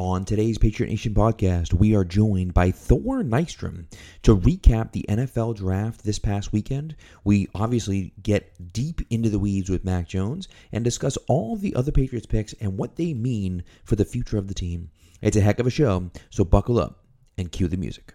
On today's Patriot Nation podcast, we are joined by Thor Nystrom to recap the NFL draft this past weekend. We obviously get deep into the weeds with Mac Jones and discuss all the other Patriots picks and what they mean for the future of the team. It's a heck of a show, so buckle up and cue the music.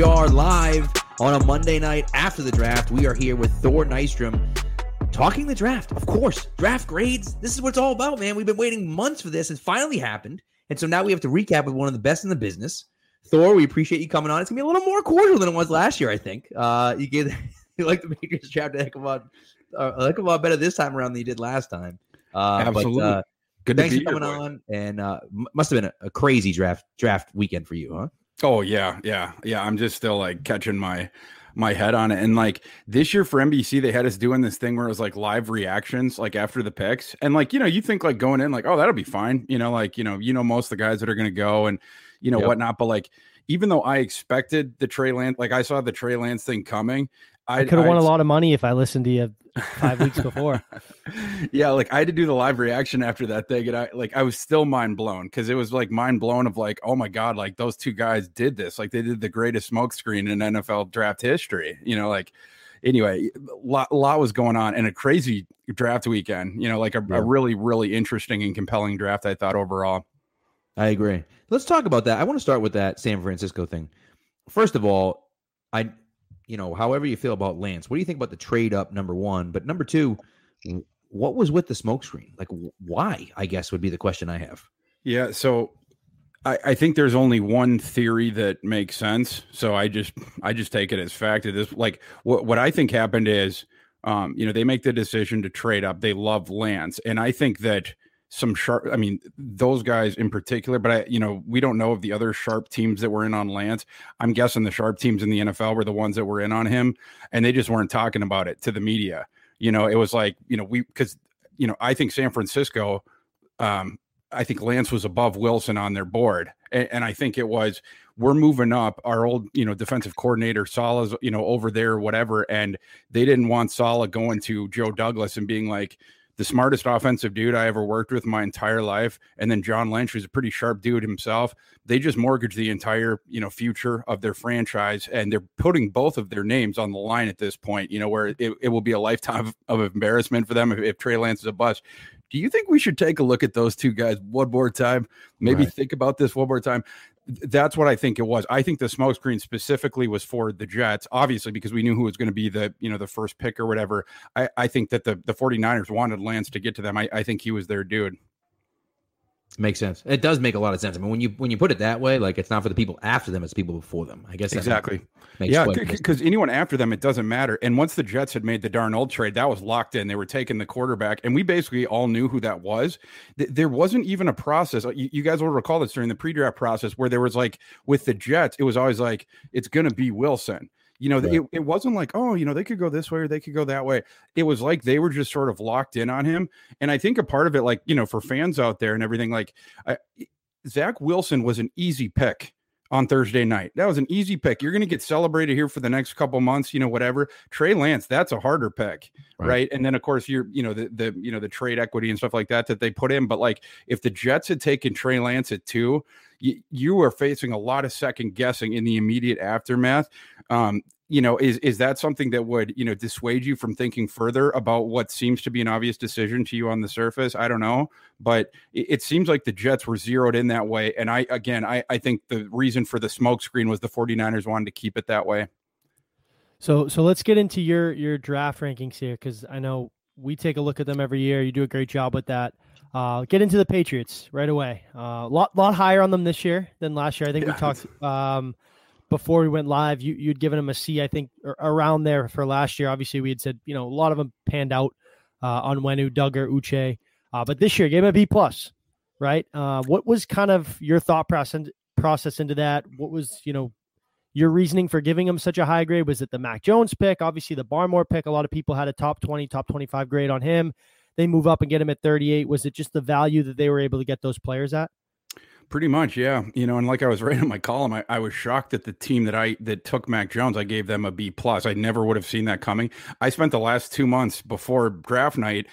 we are live on a Monday night after the draft. We are here with Thor Nystrom talking the draft. Of course, draft grades. This is what it's all about, man. We've been waiting months for this. It finally happened. And so now we have to recap with one of the best in the business. Thor, we appreciate you coming on. It's gonna be a little more cordial than it was last year, I think. Uh, you get you like the Patriots draft a heck of a lot, a heck of a lot better this time around than you did last time. Uh, Absolutely. But, uh, Good to thanks be for coming boy. on, and uh, must have been a, a crazy draft draft weekend for you, huh? Oh yeah, yeah, yeah. I'm just still like catching my my head on it. And like this year for NBC, they had us doing this thing where it was like live reactions, like after the picks. And like, you know, you think like going in, like, oh, that'll be fine. You know, like, you know, you know, most of the guys that are gonna go and you know Yep. whatnot. But like, even though I expected the Trey Lance, like I saw the Trey Lance thing coming. I could have won a lot of money if I listened to you five weeks before. yeah, like I had to do the live reaction after that thing, and I like I was still mind blown because it was like mind blown of like, oh my god, like those two guys did this, like they did the greatest smokescreen in NFL draft history. You know, like anyway, a lot, lot was going on and a crazy draft weekend. You know, like a, Yeah. a really, really interesting and compelling draft. I thought overall. I agree. Let's talk about that. I want to start with that San Francisco thing. First of all, I, you know, however you feel about Lance, what do you think about the trade up? Number one, but number two, what was with the smokescreen? Like, why? I guess would be the question I have. Yeah, so I, I think there's only one theory that makes sense. So I just I just take it as fact. It is like what what I think happened is um, you know, they make the decision to trade up. They love Lance. And I think that some sharp I mean, those guys in particular, but I you know, we don't know of the other sharp teams that were in on Lance. I'm guessing the sharp teams in the NFL were the ones that were in on him and they just weren't talking about it to the media. You know, it was like, you know, we because you know, I think San Francisco um I think Lance was above Wilson on their board, and, and I think it was we're moving up. Our old, you know, defensive coordinator Salah's, you know, over there, whatever, and they didn't want Salah going to Joe Douglas and being like the smartest offensive dude I ever worked with my entire life, and then John Lynch, who's a pretty sharp dude himself. They just mortgaged the entire, you know, future of their franchise, and they're putting both of their names on the line at this point. You know, where it, it will be a lifetime of, of embarrassment for them if, if Trey Lance is a bust. Do you think we should take a look at those two guys one more time? Maybe Right. think about this one more time. That's what I think it was. I think the smokescreen specifically was for the Jets, obviously, because we knew who was going to be the, you know, the first pick or whatever. I, I think that the, the 49ers wanted Lance to get to them. I, I think he was their dude. Makes sense. It does make a lot of sense. I mean, when you when you put it that way, like it's not for the people after them; it's people before them. I guess Exactly. Makes yeah, quite a bit of because anyone after them, it doesn't matter. And once the Jets had made the Darnold trade, that was locked in. They were taking the quarterback, and we basically all knew who that was. Th- there wasn't even a process. You, you guys will recall this during the pre-draft process, where there was like with the Jets, it was always like it's going to be Wilson. You know, Right. it, it wasn't like, oh, you know, they could go this way or they could go that way. It was like they were just sort of locked in on him. And I think a part of it, like, you know, for fans out there and everything, like, I, Zach Wilson was an easy pick on Thursday night. That was an easy pick. You're going to get celebrated here for the next couple months, you know, whatever. Trey Lance, that's a harder pick, Right. right? And then of course you're, you know, the the you know the trade equity and stuff like that that they put in. But like if the Jets had taken Trey Lance at two, you, you are facing a lot of second guessing in the immediate aftermath. Um, you know, is is that something that would you know dissuade you from thinking further about what seems to be an obvious decision to you on the surface? I don't know, but it, it seems like the Jets were zeroed in that way. And I again, I I think the reason for the smoke screen was the 49ers wanted to keep it that way. So so let's get into your your draft rankings here because I know we take a look at them every year. You do a great job with that. Uh, get into the Patriots right away. A uh, lot lot higher on them this year than last year. I think yeah. we talked um, before we went live. You you'd given them a C, I think, around there for last year. Obviously, we had said you know a lot of them panned out uh, Onwenu, Dugger, Uche, uh, but this year gave him a B plus. Right. Uh, what was kind of your thought process process into that? What was you know your reasoning for giving him such a high grade? Was it the Mac Jones pick? Obviously, the Barmore pick. A lot of people had a top 20, top 25 grade on him. They move up and get him at 38. Was it just the value that they were able to get those players at? Pretty much, yeah. You know, and like I was writing in my column, I, I was shocked that the team that I that took Mac Jones, I gave them a B plus. I never would have seen that coming. I spent the last two months before draft night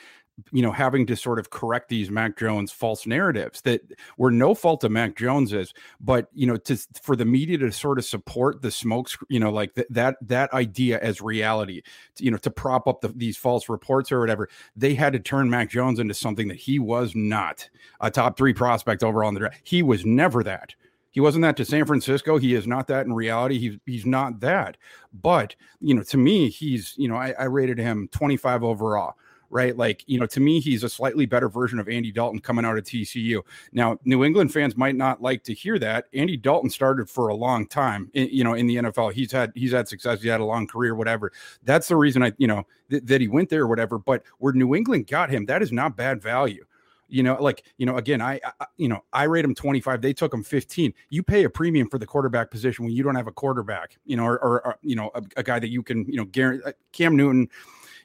you know, having to sort of correct these Mac Jones false narratives that were no fault of Mac Jones's, but you know, to for the media to sort of support the smokes, you know, like th- that that idea as reality, you know, to prop up the, these false reports or whatever, they had to turn Mac Jones into something that he was not a top three prospect overall in the draft. He was never that. He wasn't that to San Francisco. He is not that in reality. He's he's not that. But you know, to me, he's you know, I, I rated him 25 overall right? Like, you know, to me, he's a slightly better version of Andy Dalton coming out of TCU. Now, New England fans might not like to hear that. Andy Dalton started for a long time, in, you know, in the NFL. He's had he's had success. He had a long career, whatever. That's the reason I, you know, th- that he went there or whatever. But where New England got him, that is not bad value. You know, like, you know, again, I, I, you know, I rate him 25. They took him 15. You pay a premium for the quarterback position when you don't have a quarterback, you know, or, or, or you know, a, a, guy that you can, you know, guarantee uh, Cam Newton,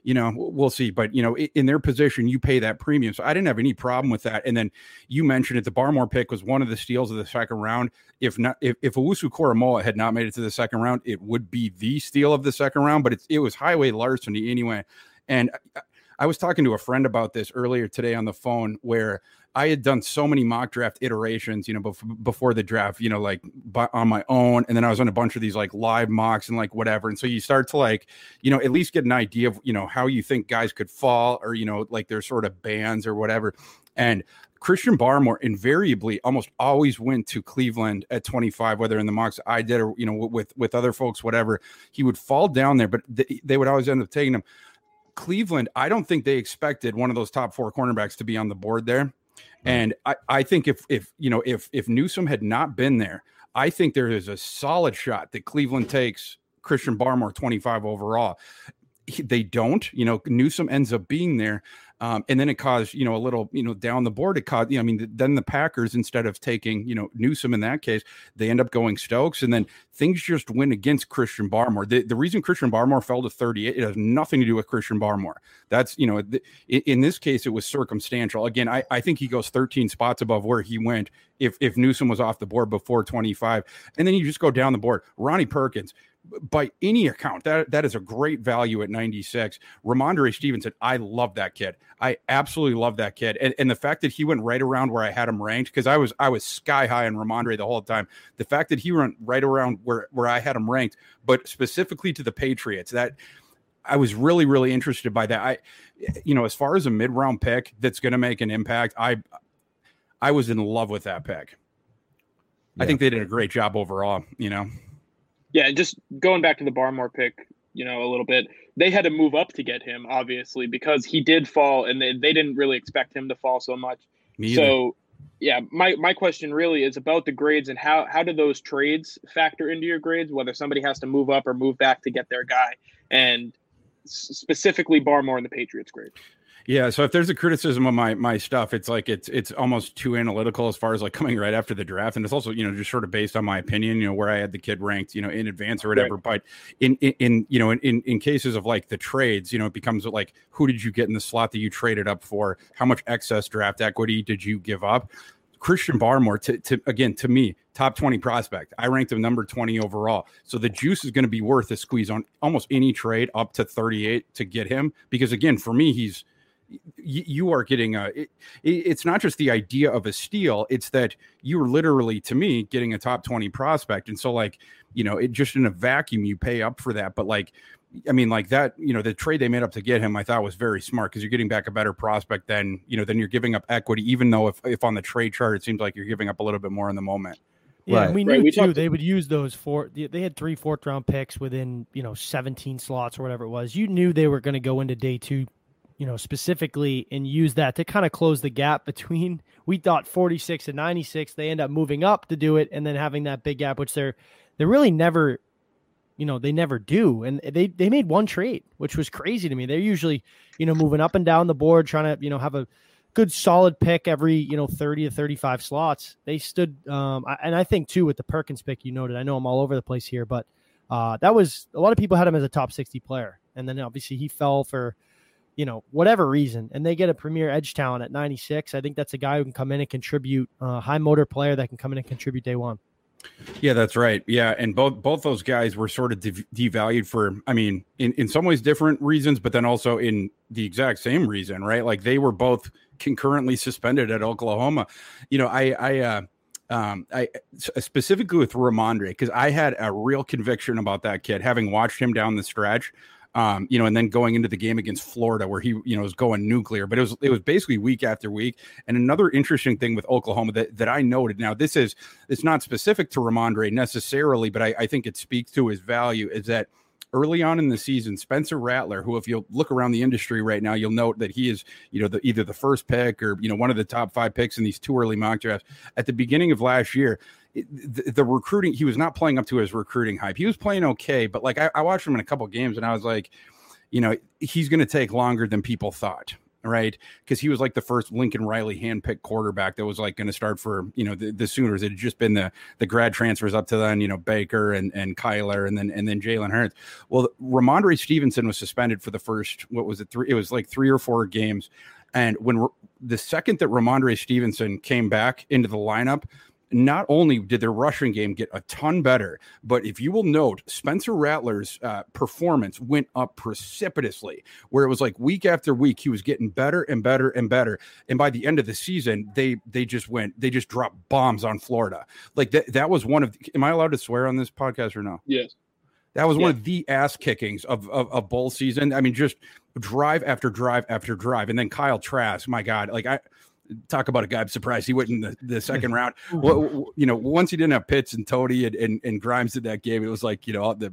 you know, we'll see. But you know, in their position, you pay that premium. So I didn't have any problem with that. And then you mentioned it, the Barmore pick was one of the steals of the second round. If not, if, if Owusu Koramoah had not made it to the second round, it would be the steal of the second round. But it, it was highway larceny anyway. And I, I was talking to a friend about this earlier today on the phone where I had done so many mock draft iterations, you know, before, before the draft, you know, like on my own. And then I was on a bunch of these like live mocks and like whatever. And so you start to like, you know, at least get an idea of, you know, how you think guys could fall or, you know, like their sort of bands or whatever. And Christian Barmore invariably almost always went to Cleveland at 25, whether in the mocks I did or, you know, with, with other folks, whatever. He would fall down there, but they, they would always end up taking him. Cleveland, I don't think they expected one of those top four cornerbacks to be on the board there. And I, I think if if you know if if Newsome had not been there, I think there is a solid shot that Cleveland takes Christian Barmore 25 overall. They don't, you know, Newsome ends up being there. Um, and then it caused, you know, a little, you know, down the board. It caused, you know, I mean, then the Packers, instead of taking, you know, Newsome in that case, they end up going Stokes. And then things just went against Christian Barmore. The, the reason Christian Barmore fell to 38, it has nothing to do with Christian Barmore. That's, you know, the, in this case, it was circumstantial. Again, I, I think he goes 13 spots above where he went if, if Newsome was off the board before 25. And then you just go down the board. Ronnie Perkins, by any account, that that is a great value at 96. Rhamondre Stevenson, I love that kid. I absolutely love that kid. And, and the fact that he went right around where I had him ranked, because I was I was sky high in Rhamondre the whole time. The fact that he went right around where, where I had him ranked, but specifically to the Patriots, that I was really, really interested by that. I you know, as far as a mid-round pick that's gonna make an impact, I I was in love with that pick. Yeah. I think they did a great job overall, you know yeah, and just going back to the Barmore pick, you know, a little bit, they had to move up to get him, obviously, because he did fall and they, they didn't really expect him to fall so much. So, yeah, my, my question really is about the grades and how, how do those trades factor into your grades, whether somebody has to move up or move back to get their guy, and specifically Barmore and the Patriots grade. Yeah, so if there's a criticism of my my stuff, it's like it's it's almost too analytical as far as like coming right after the draft, and it's also you know just sort of based on my opinion, you know where I had the kid ranked, you know in advance or whatever. Right. But in, in, in you know in, in cases of like the trades, you know it becomes like who did you get in the slot that you traded up for? How much excess draft equity did you give up? Christian Barmore, to, to again to me, top twenty prospect. I ranked him number twenty overall, so the juice is going to be worth a squeeze on almost any trade up to thirty eight to get him because again for me he's you are getting a it, it's not just the idea of a steal it's that you're literally to me getting a top 20 prospect and so like you know it just in a vacuum you pay up for that but like i mean like that you know the trade they made up to get him i thought was very smart because you're getting back a better prospect than you know then you're giving up equity even though if, if on the trade chart it seems like you're giving up a little bit more in the moment Yeah, Right. and we Right, knew we too talked- they would use those four. They had three fourth round picks within you know 17 slots or whatever it was. You knew they were going to go into day two, you know, specifically and use that to kind of close the gap between. We thought 46 and 96. They end up moving up to do it, and then having that big gap, which they're they're really never, you know, they never do. And they they made one trade, which was crazy to me. They're usually you know moving up and down the board, trying to you know have a good solid pick every you know 30 to 35 slots they stood um and i think too with the perkins pick you noted i know i'm all over the place here but uh that was a lot of people had him as a top 60 player and then obviously he fell for you know whatever reason and they get a premier edge talent at 96 i think that's a guy who can come in and contribute uh, high motor player that can come in and contribute day one Yeah, that's right. Yeah, and both both those guys were sort of dev- devalued for, I mean, in in some ways different reasons, but then also in the exact same reason, right? Like they were both concurrently suspended at Oklahoma. You know, I I uh um I specifically with Rhamondre because I had a real conviction about that kid having watched him down the stretch. Um, you know, and then going into the game against Florida where he, you know, was going nuclear, but it was it was basically week after week. And another interesting thing with Oklahoma that, that I noted now, this is it's not specific to Rhamondre necessarily, but I, I think it speaks to his value is that early on in the season, Spencer Rattler, who if you look around the industry right now, you'll note that he is, you know, the, either the first pick or you know one of the top five picks in these two early mock drafts. At the beginning of last year, the, the recruiting he was not playing up to his recruiting hype. He was playing okay, but like I, I watched him in a couple games and I was like, you know, he's going to take longer than people thought right? Because he was like the first Lincoln Riley handpicked quarterback that was like going to start for you know the, the Sooners. It had just been the the grad transfers up to then, you know Baker and and Kyler and then and then Jalen Hurts. Well, Rhamondre Stevenson was suspended for the first what was it three? It was like three or four games. And when the second that Rhamondre Stevenson came back into the lineup, not only did their rushing game get a ton better, but if you will note, Spencer Rattler's uh, performance went up precipitously, where it was like week after week he was getting better and better and better. And by the end of the season, they they just went they just dropped bombs on Florida. Like that that was one of. Am I allowed to swear on this podcast or no? Yes. That was Yeah. one of the ass kickings of, of of bowl season. I mean, just drive after drive after drive, and then Kyle Trask. My God, like I talk about a guy. I'm surprised he went in the, the second round. Well, you know, once he didn't have Pitts and Toney and, and, and Grimes in that game, it was like you know the,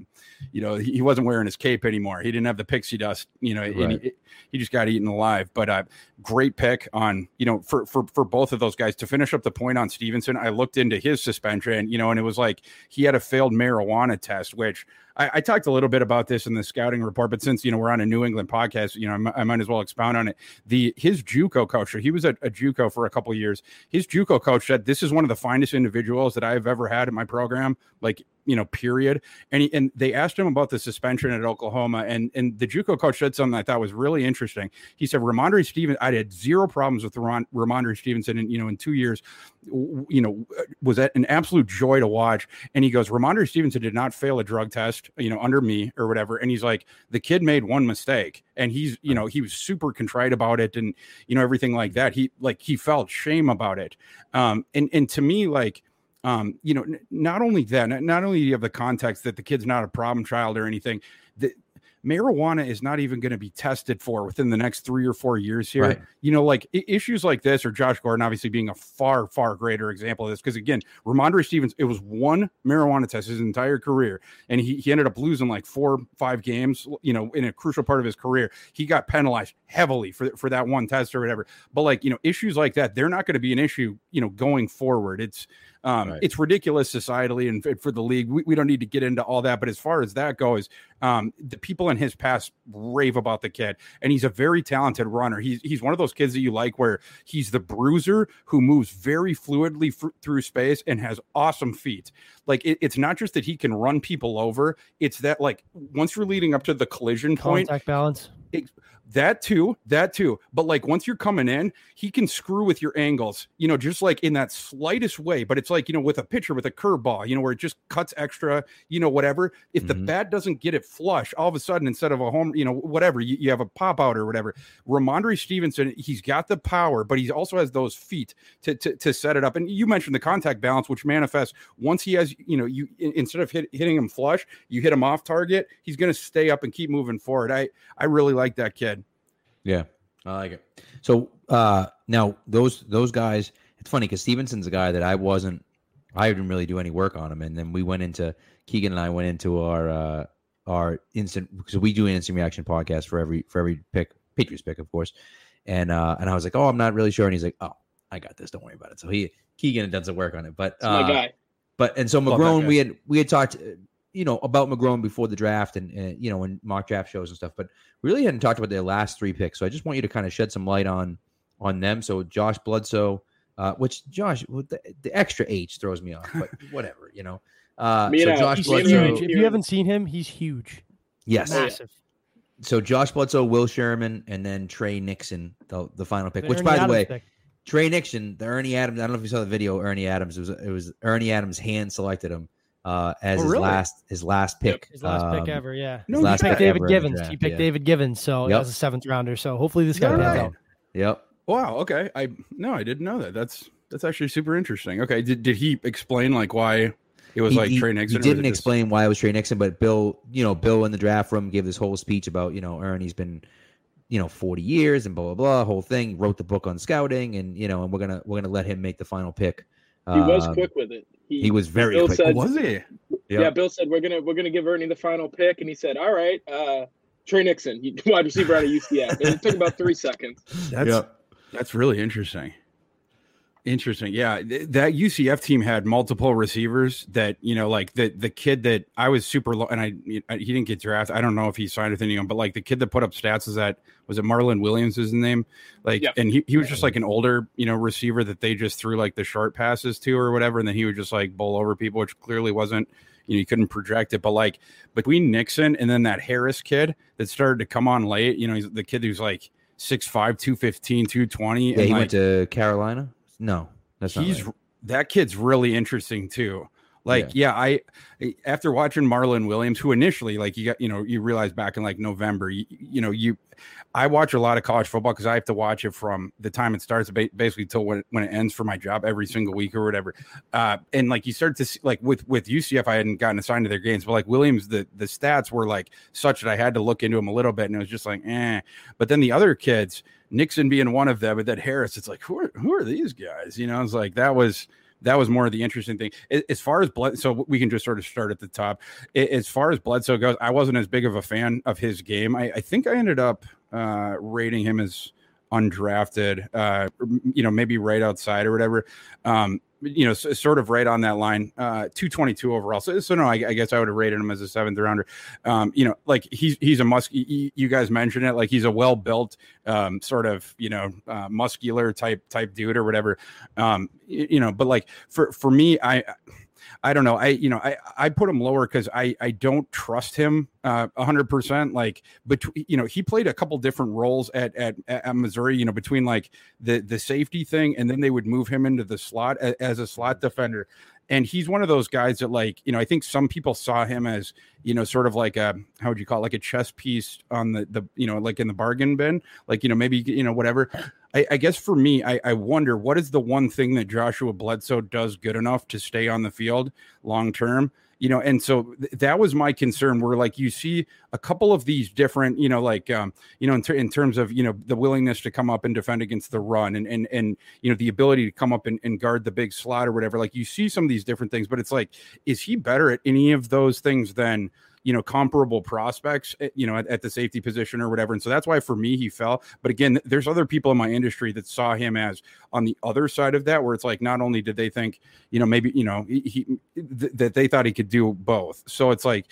you know he, wasn't wearing his cape anymore. He didn't have the pixie dust. You know, and Right. he, he just got eaten alive. But uh, great pick on you know for for for both of those guys to finish up the point on Stevenson. I looked into his suspension, you know, and it was like he had a failed marijuana test, which I, I talked a little bit about this in the scouting report. But since you know we're on a New England podcast, you know I, mi- I might as well expound on it. The his JUCO coach, he was at a JUCO for a couple years. His JUCO coach said this is one of the finest individuals that I've ever had in my program. Like you know, period. And he, and they asked him about the suspension at Oklahoma, and and the JUCO coach said something I thought was really interesting. He said Rhamondre Stevenson, I had zero problems with Ram- Rhamondre Stevenson, and you know, in two years, you know, was that an absolute joy to watch. And he goes, Rhamondre Stevenson did not fail a drug test, you know, under me or whatever. And he's like, the kid made one mistake, and he's you know he was super contrite about it, and you know everything like that. He like he felt shame about it. Um, and and to me, like um, you know, n- not only that, not- only do you have the context that the kid's not a problem child or anything, marijuana is not even going to be tested for within the next three or four years here. Right. You know, like issues like this, or Josh Gordon obviously being a far, far greater example of this. Because again, Rhamondre Stevens, it was one marijuana test his entire career, and he, he ended up losing like four, five games, you know, in a crucial part of his career. He got penalized heavily for, for that one test or whatever. But like, you know, issues like that, they're not going to be an issue, you know, going forward. It's, um, Right. it's ridiculous societally and for the league. We, we don't need to get into all that. But as far as that goes, um, the people in his past rave about the kid, and he's a very talented runner. He's he's one of those kids that you like, where he's the bruiser who moves very fluidly through space and has awesome feet. Like it, it's not just that he can run people over; it's that like once you're leading up to the collision point, contact balance that too, that too. But like once you're coming in, he can screw with your angles, you know, just like in that slightest way. But it's like, you know, with a pitcher with a curveball, you know, where it just cuts extra, you know, whatever. If the Mhm. bat doesn't get it flush, all of a sudden, instead of a home, you know, whatever, you, you have a pop out or whatever. Rhamondre Stevenson, he's got the power, but he also has those feet to, to, to set it up. And you mentioned the contact balance, which manifests once he has, you know, you instead of hit, hitting him flush, you hit him off target, he's going to stay up and keep moving forward. I, I really like that kid. Yeah, I like it. So uh now those those guys, it's funny because Stevenson's a guy that I wasn't I didn't really do any work on him, and then we went into Keegan and I went into our uh, our instant because we do an instant reaction podcast for every for every pick Patriots pick, of course, and uh, and I was like, oh, I'm not really sure, and he's like, oh, I got this, don't worry about it. So he Keegan had done some work on it, but That's my uh, guy. but and so Love McGrone, we had we had talked, uh, you know, about McGrone before the draft and, and you know, in mock draft shows and stuff. But we really hadn't talked about their last three picks. So I just want you to kind of shed some light on on them. So Josh Bledsoe, uh, which Josh, well, the, the extra H throws me off, but whatever, you know. Uh, so Josh He's Bledsoe. If you haven't seen him, he's huge. yes. Massive. So Josh Bledsoe, Will Sherman, and then Tre Nixon, the, the final pick. The which, Ernie by the way, pick. Tre Nixon, the Ernie Adams. I don't know if you saw the video. Ernie Adams. It was it was Ernie Adams hand selected him uh, as Oh, his last his last pick. His last um, pick ever, yeah. No, he last He picked pick David ever in the Givens. he picked yeah. David Givens, so Yep. as a seventh rounder. So hopefully this guy pans right. out. Yep. Wow. Okay. I no, I didn't know that. That's that's actually super interesting. Okay. Did did he explain like why it was He- like he, Tre Nixon? He didn't it just- explain why it was Tre Nixon, but Bill, you know, Bill in the draft room gave this whole speech about you know Ernie's been you know 40 years and blah blah blah whole thing wrote the book on scouting and you know and we're gonna we're gonna let him make the final pick He was Um, quick with it. he was very Bill quick said- Was he? Yeah. Bill said we're gonna we're gonna give Ernie the final pick, and he said, "All right, uh, Tre Nixon, he- wide receiver out of UCF." And it took about three seconds. That's Yep. that's really interesting. Interesting. Yeah, th- that UCF team had multiple receivers that, you know, like the the kid that I was super low and I I- he didn't get drafted. I don't know if he signed with anyone, but like the kid that put up stats is that was it Marlon Williams is his name? Like Yep. and he, he was just like an older, you know, receiver that they just threw like the short passes to or whatever and then he would just like bowl over people which clearly wasn't you know, you couldn't project it, but like between Nixon and then that Harris kid that started to come on late, you know, he's the kid who's like 6'5, 215, 220. yeah and he like, went to Carolina no that's not he's right. that kid's really interesting too. Like, yeah. I after watching Marlon Williams, who initially, like, you got, you know, you realize back in like November, you, you know, you, I watch a lot of college football because I have to watch it from the time it starts, basically till when, when it ends for my job every single week or whatever. Uh, and like you start to see, like with with UCF, I hadn't gotten assigned to their games, but like Williams, the the stats were like such that I had to look into him a little bit, and it was just like, eh. But then the other kids, Nixon being one of them, but that Harris, it's like, who are who are these guys? You know, it's like that was that was more of the interesting thing. As far as blood, so we can just sort of start at the top. As far as Bledsoe goes, I wasn't as big of a fan of his game. I, I think I ended up uh, rating him as undrafted, uh, you know, maybe right outside or whatever. Um, you know, sort of right on that line, uh, 222 overall. So, so no, I, I guess I would have rated him as a seventh rounder. Um, you know, like he's, he's a musk, you guys mentioned it, like he's a well built, um, sort of, you know, uh, muscular type, type dude or whatever. Um, you know, but like for, for me, I, I don't know. I, you know, I, I put him lower because I, I don't trust him uh, a hundred percent. Like, but you know, he played a couple different roles at, at, at Missouri, you know, between like the, the safety thing, and then they would move him into the slot as a slot defender. And he's one of those guys that like, you know, I think some people saw him as, you know, sort of like a, how would you call it? Like a chess piece on the, the, you know, like in the bargain bin, like, you know, maybe, you know, whatever. I, I guess for me, I, I wonder what is the one thing that Joshua Bledsoe does good enough to stay on the field long term, you know, and so th- that was my concern. Where like you see a couple of these different, you know, like um, you know, in, ter- in terms of you know the willingness to come up and defend against the run, and and and you know the ability to come up and, and guard the big slot or whatever. Like you see some of these different things, but it's like, is he better at any of those things than? You know comparable prospects eh, you know at, at the safety position or whatever. And so that's why for me he fell. But again there's other people in my industry that saw him as on the other side of that where it's like not only did they think you know maybe you know he, he th- that they thought he could do both. So it's like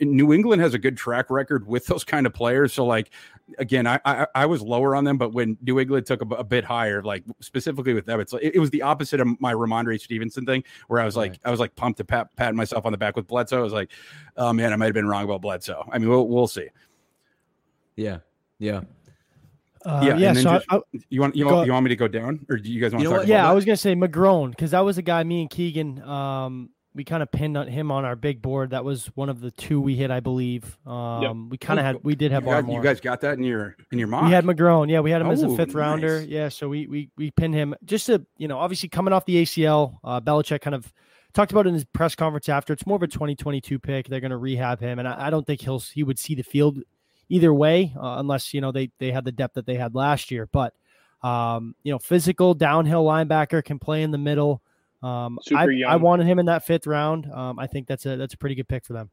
new england has a good track record with those kind of players. So like again i i, I was lower on them but when new england took a, bit higher like specifically with them it's like it, it was the opposite of my rhamondre stevenson thing where i was like Right. i was like pumped to pat patting myself on the back with bledsoe. I was like oh man i might have been wrong about bledsoe i mean we'll, we'll see yeah yeah Uh, Yeah, yeah. So just- I, you want you want, you want me to go down or do you guys want You to talk about yeah, that? I was gonna say McGrone because that was a guy me and Keegan. Um, we kind of pinned on him on our big board. That was one of the two we hit, I believe. Um, we kind of Oh, had we did have you guys, you guys got that in your in your mind. We had McGrone. Yeah, we had him as a Oh, fifth rounder. Yeah, so we we we pinned him just to you know obviously coming off the ACL. Uh, Belichick kind of talked about in his press conference after. It's more of a 2022 pick. They're going to rehab him, and I, I don't think he'll he would see the field either way uh, unless you know they they had the depth that they had last year. But um, you know, physical downhill linebacker can play in the middle. Um, I. I wanted him in that fifth round. Um, I think that's a that's a pretty good pick for them.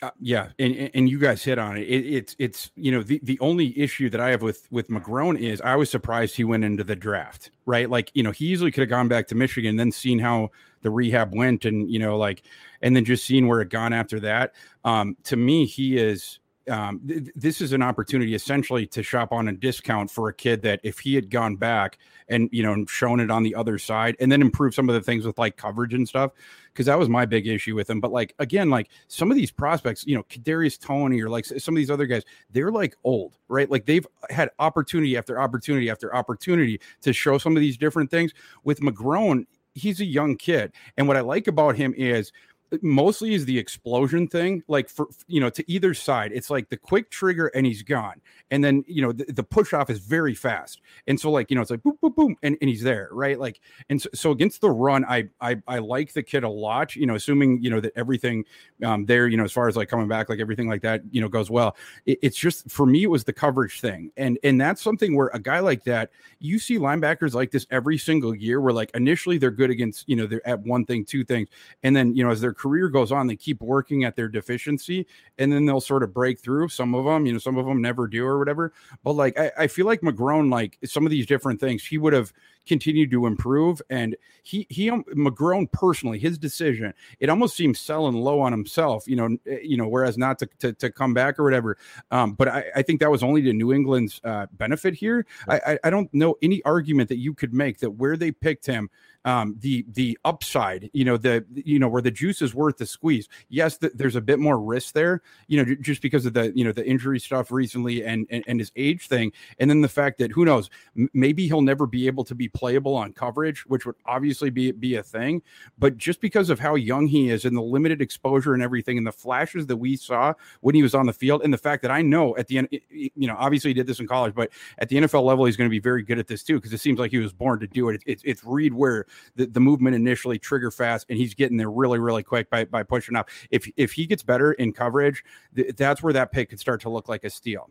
Uh, yeah, and and you guys hit on it. it. It's it's you know the, the only issue that I have with with McGrone is I was surprised he went into the draft. Right, like you know he easily could have gone back to Michigan, then seen how the rehab went, and you know like and then just seeing where it gone after that. Um, to me, he is um, th- this is an opportunity essentially to shop on a discount for a kid that if he had gone back and you know shown it on the other side and then improve some of the things with like coverage and stuff because that was my big issue with him but like again like some of these prospects you know Kadarius Toney or like some of these other guys they're like old right like they've had opportunity after opportunity after opportunity to show some of these different things with McGrone he's a young kid and what I like about him is mostly is the explosion thing like for you know to either side it's like the quick trigger and he's gone. And then you know the, the push off is very fast. And so like you know it's like boom boom boom and, and he's there right? Like and so, so against the run I, I i like the kid a lot you know assuming you know that everything um there you know as far as like coming back like everything like that you know goes well. It, it's just for me it was the coverage thing. And and that's something where a guy like that you see linebackers like this every single year where like initially they're good against you know they're at one thing two things. And then you know as they're career goes on, they keep working at their deficiency and then they'll sort of break through. Some of them, you know, some of them never do or whatever. But like, I, I feel like McGrone, like some of these different things, he would have continued to improve. And he, he, um, McGrone personally, his decision, it almost seems selling low on himself, you know, eh, you know, whereas not to, to, to come back or whatever. Um, but I, I think that was only to New England's uh, benefit here. I, I, I don't know any argument that you could make that where they picked him, um, the the upside, you know, the you know where the juice is worth the squeeze. Yes, th- there's a bit more risk there, you know, j- just because of the you know the injury stuff recently and, and and his age thing, and then the fact that who knows, m- maybe he'll never be able to be playable on coverage, which would obviously be be a thing. But just because of how young he is and the limited exposure and everything, and the flashes that we saw when he was on the field, and the fact that I know at the end, you know, obviously he did this in college, but at the NFL level, he's going to be very good at this too because it seems like he was born to do it. It's, it's, it's read where the, the movement initially trigger fast and he's getting there really really quick by, by pushing up if if he gets better in coverage th- that's where that pick could start to look like a steal.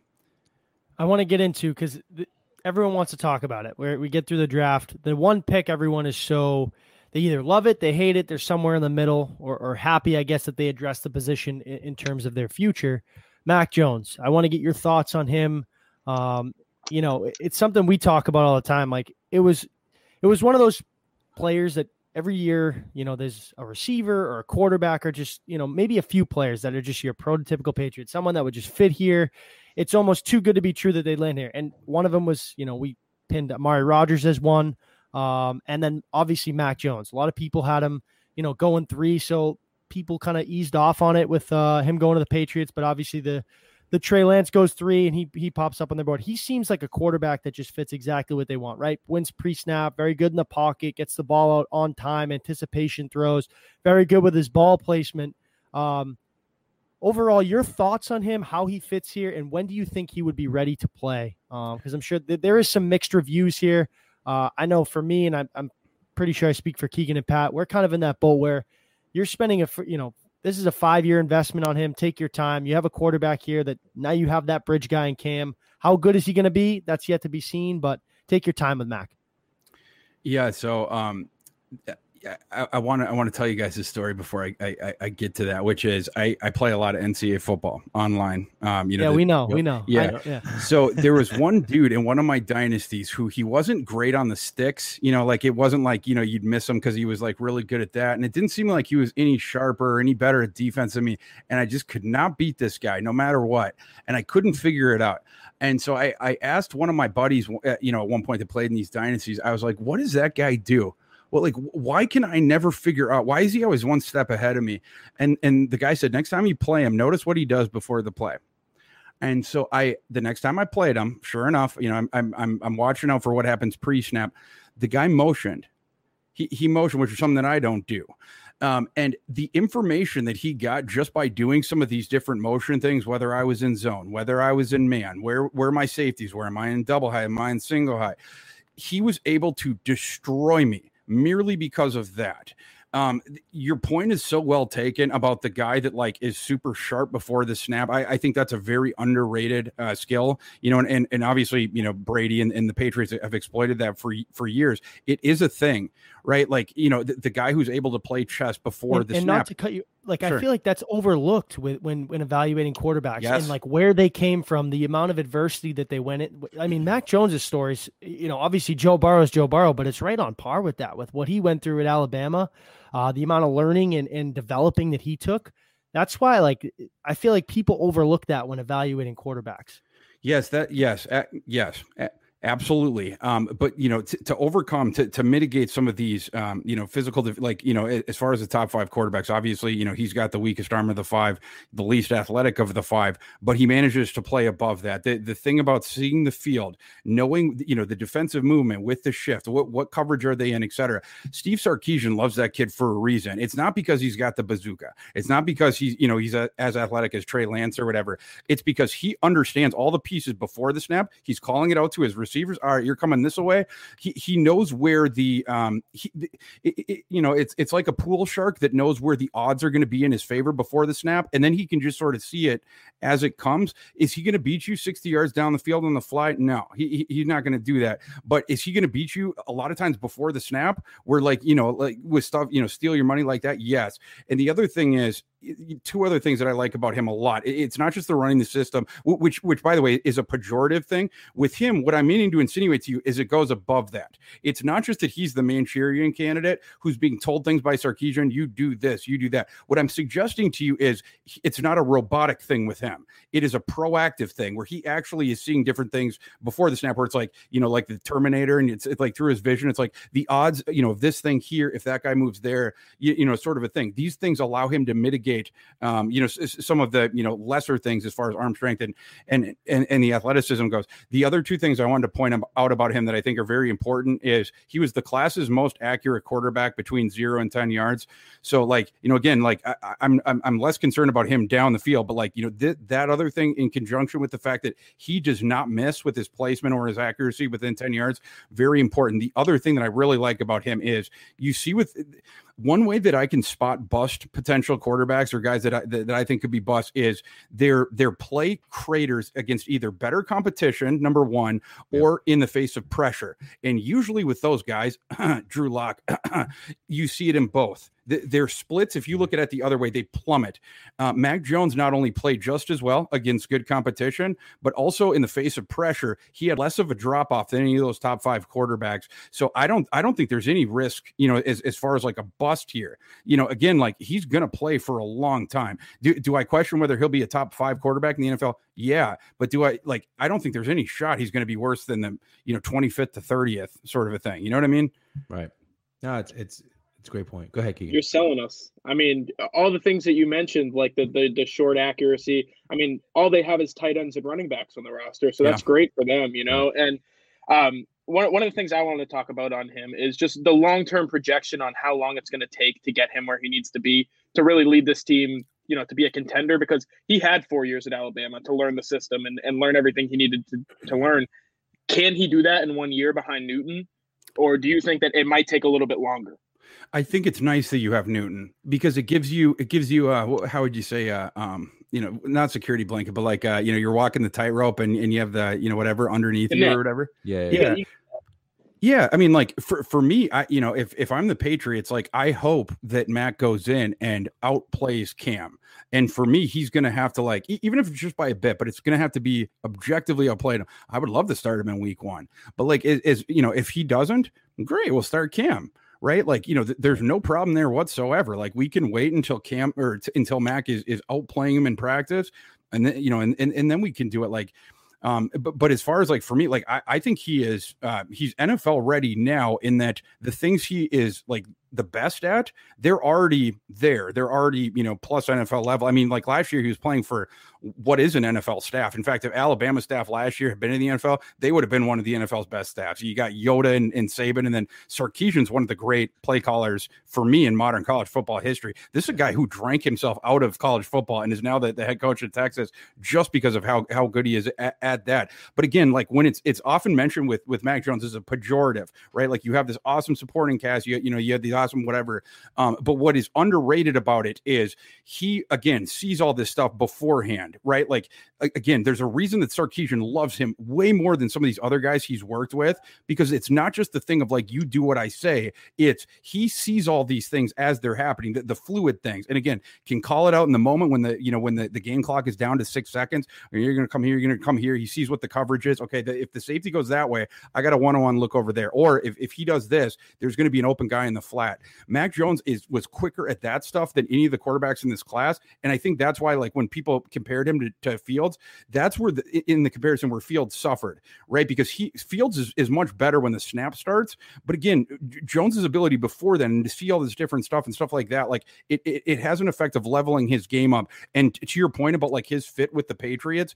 I want to get into because th- everyone wants to talk about it. Where we get through the draft. The one pick everyone is so they either love it they hate it they're somewhere in the middle or, or happy i guess that they address the position in, in terms of their future. Mac jones i want to get your thoughts on him. Um, you know it's something we talk about all the time. Like it was it was one of those players that every year, you know, there's a receiver or a quarterback or just, you know, maybe a few players that are just your prototypical Patriot, someone that would just fit here. It's almost too good to be true that they land here. And one of them was, you know, we pinned Amari Rogers as one. Um, and then obviously Mac Jones. A lot of people had him, you know, going three. So people kind of eased off on it with uh, him going to the Patriots. But obviously the the Trey Lance goes three and he he pops up on the board. He seems like a quarterback that just fits exactly what they want, right? Wins pre snap, very good in the pocket, gets the ball out on time, anticipation throws, very good with his ball placement. Um, overall, your thoughts on him, how he fits here, and when do you think he would be ready to play? Um, because um, I'm sure th- there is some mixed reviews here. Uh, I know for me, and I'm, I'm pretty sure I speak for Keegan and Pat, we're kind of in that boat where you're spending a you know this is a five year investment on him. Take your time. You have a quarterback here that now you have that bridge guy in Cam. How good is he going to be? That's yet to be seen, but take your time with Mac. Yeah. So, um, I want to I want to tell you guys this story before I, I, I get to that, which is I, I play a lot of NCAA football online. Um, you know, yeah, the, we know, you we know. Yeah. I, yeah. so there was one dude in one of my dynasties who he wasn't great on the sticks. You know, like it wasn't like you know you'd miss him because he was like really good at that, and it didn't seem like he was any sharper or any better at defense than me. And I just could not beat this guy no matter what, and I couldn't figure it out. And so I I asked one of my buddies, you know, at one point that played in these dynasties, I was like, what does that guy do? Well like why can i never figure out why is he always one step ahead of me? And and the guy said next time you play him notice what he does before the play. And so i the next time i played him sure enough you know i'm i'm i'm, I'm watching out for what happens pre-snap. The guy motioned. He, he motioned which is something that i don't do. Um, and the information that he got just by doing some of these different motion things, whether I was in zone, whether I was in man, where where my safeties were, am I in double high, am I in single high, he was able to destroy me merely because of that. um, your point is so well taken about the guy that like is super sharp before the snap. I, I think that's a very underrated uh, skill, you know, and, and, and obviously, you know, Brady and, and the Patriots have exploited that for for years. It is a thing, right? Like, you know, the, the guy who's able to play chess before and, the and snap. not to cut you like Sure. I feel like that's overlooked with when when evaluating quarterbacks Yes. and like where they came from, the amount of adversity that they went in. I mean, Mac Jones's stories, you know, obviously Joe Burrow's Joe Burrow, but it's right on par with that, with what he went through at Alabama, uh, the amount of learning and, and developing that he took. That's why, like, I feel like people overlook that when evaluating quarterbacks. Yes, that yes, a- yes, a- absolutely. Um, but you know, t- to overcome to to mitigate some of these, um, you know, physical, like you know, as far as the top five quarterbacks, obviously, you know, he's got the weakest arm of the five, the least athletic of the five, but he manages to play above that. The the thing about seeing the field, knowing you know the defensive movement with the shift, what what coverage are they in, et cetera. Steve Sarkisian loves that kid for a reason. It's not because he's got the bazooka. It's not because he's you know he's a, as athletic as Trey Lance or whatever. It's because he understands all the pieces before the snap. He's calling it out to his. All right, you're coming this way. He he knows where the um he it, it- you know it's it's like a pool shark that knows where the odds are going to be in his favor before the snap, and then he can just sort of see it as it comes. Is he going to beat you 60 yards down the field on the fly? No, he, he- he's not going to do that. But is he going to beat you a lot of times before the snap? Where like you know like with stuff you know steal your money like that? Yes. And the other thing is two other things that I like about him a lot. It's not just the running the system, which which by the way is a pejorative thing. With him, what I'm meaning to insinuate to you is it goes above that. It's not just that he's the Manchurian candidate who's being told things by Sarkisian, you do this, you do that. What I'm suggesting to you is it's not a robotic thing with him. It is a proactive thing where he actually is seeing different things before the snap, where it's like, you know, like the Terminator, and it's, it's like through his vision, it's like the odds, you know, of this thing here, if that guy moves there, you, you know, sort of a thing. These things allow him to mitigate, um, you know, some of the, you know, lesser things as far as arm strength and, and, and, and the athleticism goes. The other two things I wanted to point out about him that I think are very important is he was the class's most accurate quarterback between zero and 10 yards. So like, you know, again, like I, I- I'm, I'm, less concerned about him down the field, but like, you know, th- that other thing in conjunction with the fact that he does not miss with his placement or his accuracy within 10 yards, very important. The other thing that I really like about him is you see with one way that I can spot bust potential quarterbacks or guys that I, that, that I think could be bust is their their play craters against either better competition, number one, or in the face of pressure. And usually with those guys, Drew Lock, you see it in both. Th- Their splits, if you look at it the other way, they plummet. Uh, Mac Jones not only played just as well against good competition, but also in the face of pressure, he had less of a drop off than any of those top five quarterbacks. So I don't, I don't think there's any risk, you know, as, as far as like a bust here. You know, again, like he's going to play for a long time. Do, do I question whether he'll be a top five quarterback in the NFL? Yeah, but do I like? I don't think there's any shot he's going to be worse than the, you know, 25th to 30th sort of a thing. You know what I mean? Right. No, it's it's it's a great point. Go ahead, Keegan. You're selling us. I mean, all the things that you mentioned, like the, the the short accuracy. I mean, all they have is tight ends and running backs on the roster, so that's great for them, you know. And um, one one of the things I want to talk about on him is just the long term projection on how long it's going to take to get him where he needs to be to really lead this team, you know, to be a contender because he had four years at Alabama to learn the system and, and learn everything he needed to, to learn. Can he do that in one year behind Newton? Or do you think that it might take a little bit longer? I think it's nice that you have Newton because it gives you it gives you uh how would you say uh um you know not security blanket but like uh you know you're walking the tightrope and, and you have the you know whatever underneath The you or whatever Yeah. Yeah. yeah I mean like for for me I you know if if I'm the Patriots like I hope that Matt goes in and outplays Cam and for me he's gonna have to like even if it's just by a bit but it's gonna have to be objectively outplayed I would love to start him in week one but like is, is you know if he doesn't great we'll start Cam right? Like, you know, th- there's no problem there whatsoever. Like, we can wait until Cam or t- until Mac is is out playing him in practice, and then you know, and and, and then we can do it. Like, um, but but as far as like for me, like I, I think he is uh, he's NFL ready now in that the things he is like the best at, they're already there. They're already, you know, plus NFL level. I mean, like last year he was playing for what is an NFL staff. In fact, if Alabama staff last year had been in the NFL, they would have been one of the NFL's best staffs. You got Yoda and, and Saban, and then Sarkisian's one of the great play callers for me in modern college football history. This is a guy who drank himself out of college football and is now the, the head coach at Texas just because of how, how good he is at, at that. But again, like when it's it's often mentioned with with Mac Jones as a pejorative, right? Like you have this awesome supporting cast, you you know, you have the whatever. Um, but what is underrated about it is he again sees all this stuff beforehand, right? Like again, there's a reason that Sarkisian loves him way more than some of these other guys he's worked with because it's not just the thing of like you do what I say. It's he sees all these things as they're happening, the, the fluid things, and again can call it out in the moment when the you know when the, the game clock is down to six seconds. You're going to come here, you're going to come here. He sees what the coverage is. Okay, the, if the safety goes that way, I got a one on one look over there. Or if, if he does this, there's going to be an open guy in the flat. Mac Jones is was quicker at that stuff than any of the quarterbacks in this class, and I think that's why like when people compared him to, to Fields, that's where the, in the comparison where Fields suffered, right? Because he Fields is, is much better when the snap starts, but again, Jones's ability before then to see all this different stuff and stuff like that, like it, it, it has an effect of leveling his game up. And to your point about like his fit with the Patriots,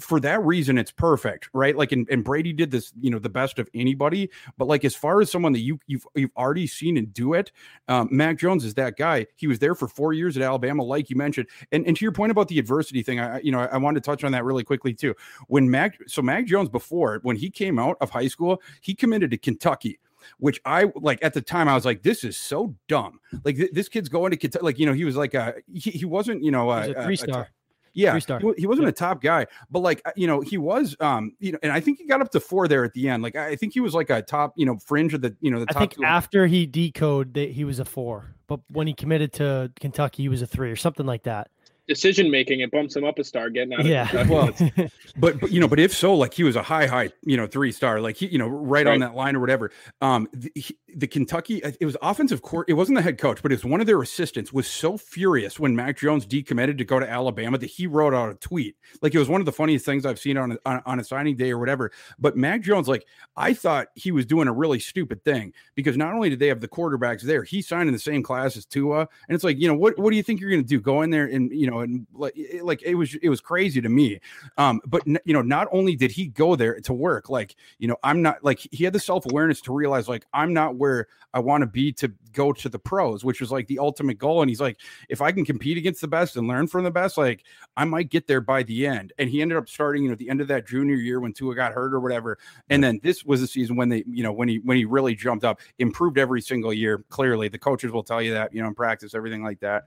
for that reason, it's perfect, right? Like, and, and, Brady did this, you know, the best of anybody. But like, as far as someone that you you've you've already seen and do it, um, Mac Jones is that guy. He was there for four years at Alabama, like you mentioned. And and to your point about the adversity thing, I you know I, I wanted to touch on that really quickly too. When Mac, so Mac Jones before when he came out of high school, he committed to Kentucky which I like at the time. I was like, this is so dumb. Like th- this kid's going to Kentucky. Like you know, he was like a he, he wasn't you know a, a three star. Yeah, he, he, wasn't a top guy, but like uh, you know, he was. Um, you know, and I think he got up to four there at the end. Like I think he was like a top, you know, fringe of the, you know, the I top. think two. after he decode, that he was a four, but when he committed to Kentucky, he was a three or something like that decision making, it bumps him up a star getting out. Yeah, of well, but, but you know, but if so, like he was a high, high, you know, three star, like he, you know, right, right. on that line or whatever. Um, the, he, the Kentucky, uh, it was offensive court. It wasn't the head coach, but it was one of their assistants. Was so furious when Mac Jones decommitted to go to Alabama that he wrote out a tweet. Like it was one of the funniest things I've seen on a, on, on a signing day or whatever. But Mac Jones, like I thought he was doing a really stupid thing because not only did they have the quarterbacks there, he signed in the same class as Tua, and it's like you know what what do you think you're going to do? Go in there and you know and like it, like it was it was crazy to me. Um, but you know, not only did he go there to work, like you know, I'm not like he had the self awareness to realize like I'm not where I want to be to go to the pros, which was like the ultimate goal. And he's like, if I can compete against the best and learn from the best, like I might get there by the end. And he ended up starting, you know, at the end of that junior year when Tua got hurt or whatever. And then this was the season when they, you know, when he when he really jumped up, improved every single year. Clearly, the coaches will tell you that, you know, in practice, everything like that.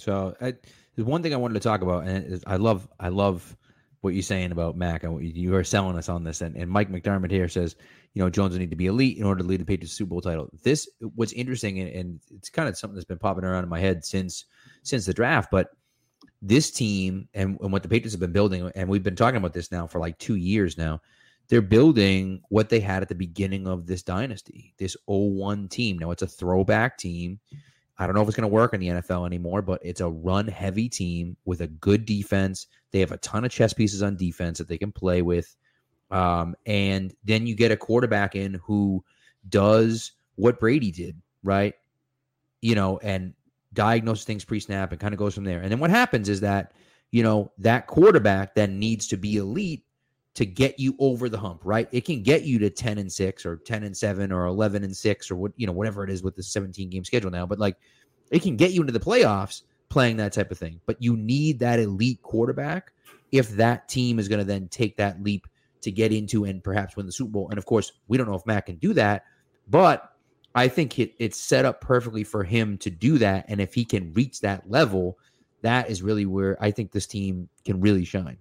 So I, one thing I wanted to talk about, and I love I love what you're saying about Mac and you are selling us on this. And, and Mike McDermott here says, you know, Jones will need to be elite in order to lead the Patriots Super Bowl title. This what's interesting, and, and it's kind of something that's been popping around in my head since since the draft. But this team and, and what the Patriots have been building, and we've been talking about this now for like two years now. They're building what they had at the beginning of this dynasty, this 01 team. Now it's a throwback team I don't know if it's going to work in the NFL anymore, but it's a run heavy team with a good defense. They have a ton of chess pieces on defense that they can play with. Um, and then you get a quarterback in who does what Brady did, right? You know, and diagnoses things pre snap and kind of goes from there. And then what happens is that, you know, that quarterback then needs to be elite to get you over the hump, right? It can get you to 10 and 6 or 10 and 7 or 11 and 6 or what, you know, whatever it is with the 17 game schedule now, but like it can get you into the playoffs playing that type of thing. But you need that elite quarterback if that team is going to then take that leap to get into and perhaps win the Super Bowl. And of course, we don't know if Matt can do that, but I think it, it's set up perfectly for him to do that. And if he can reach that level, that is really where I think this team can really shine.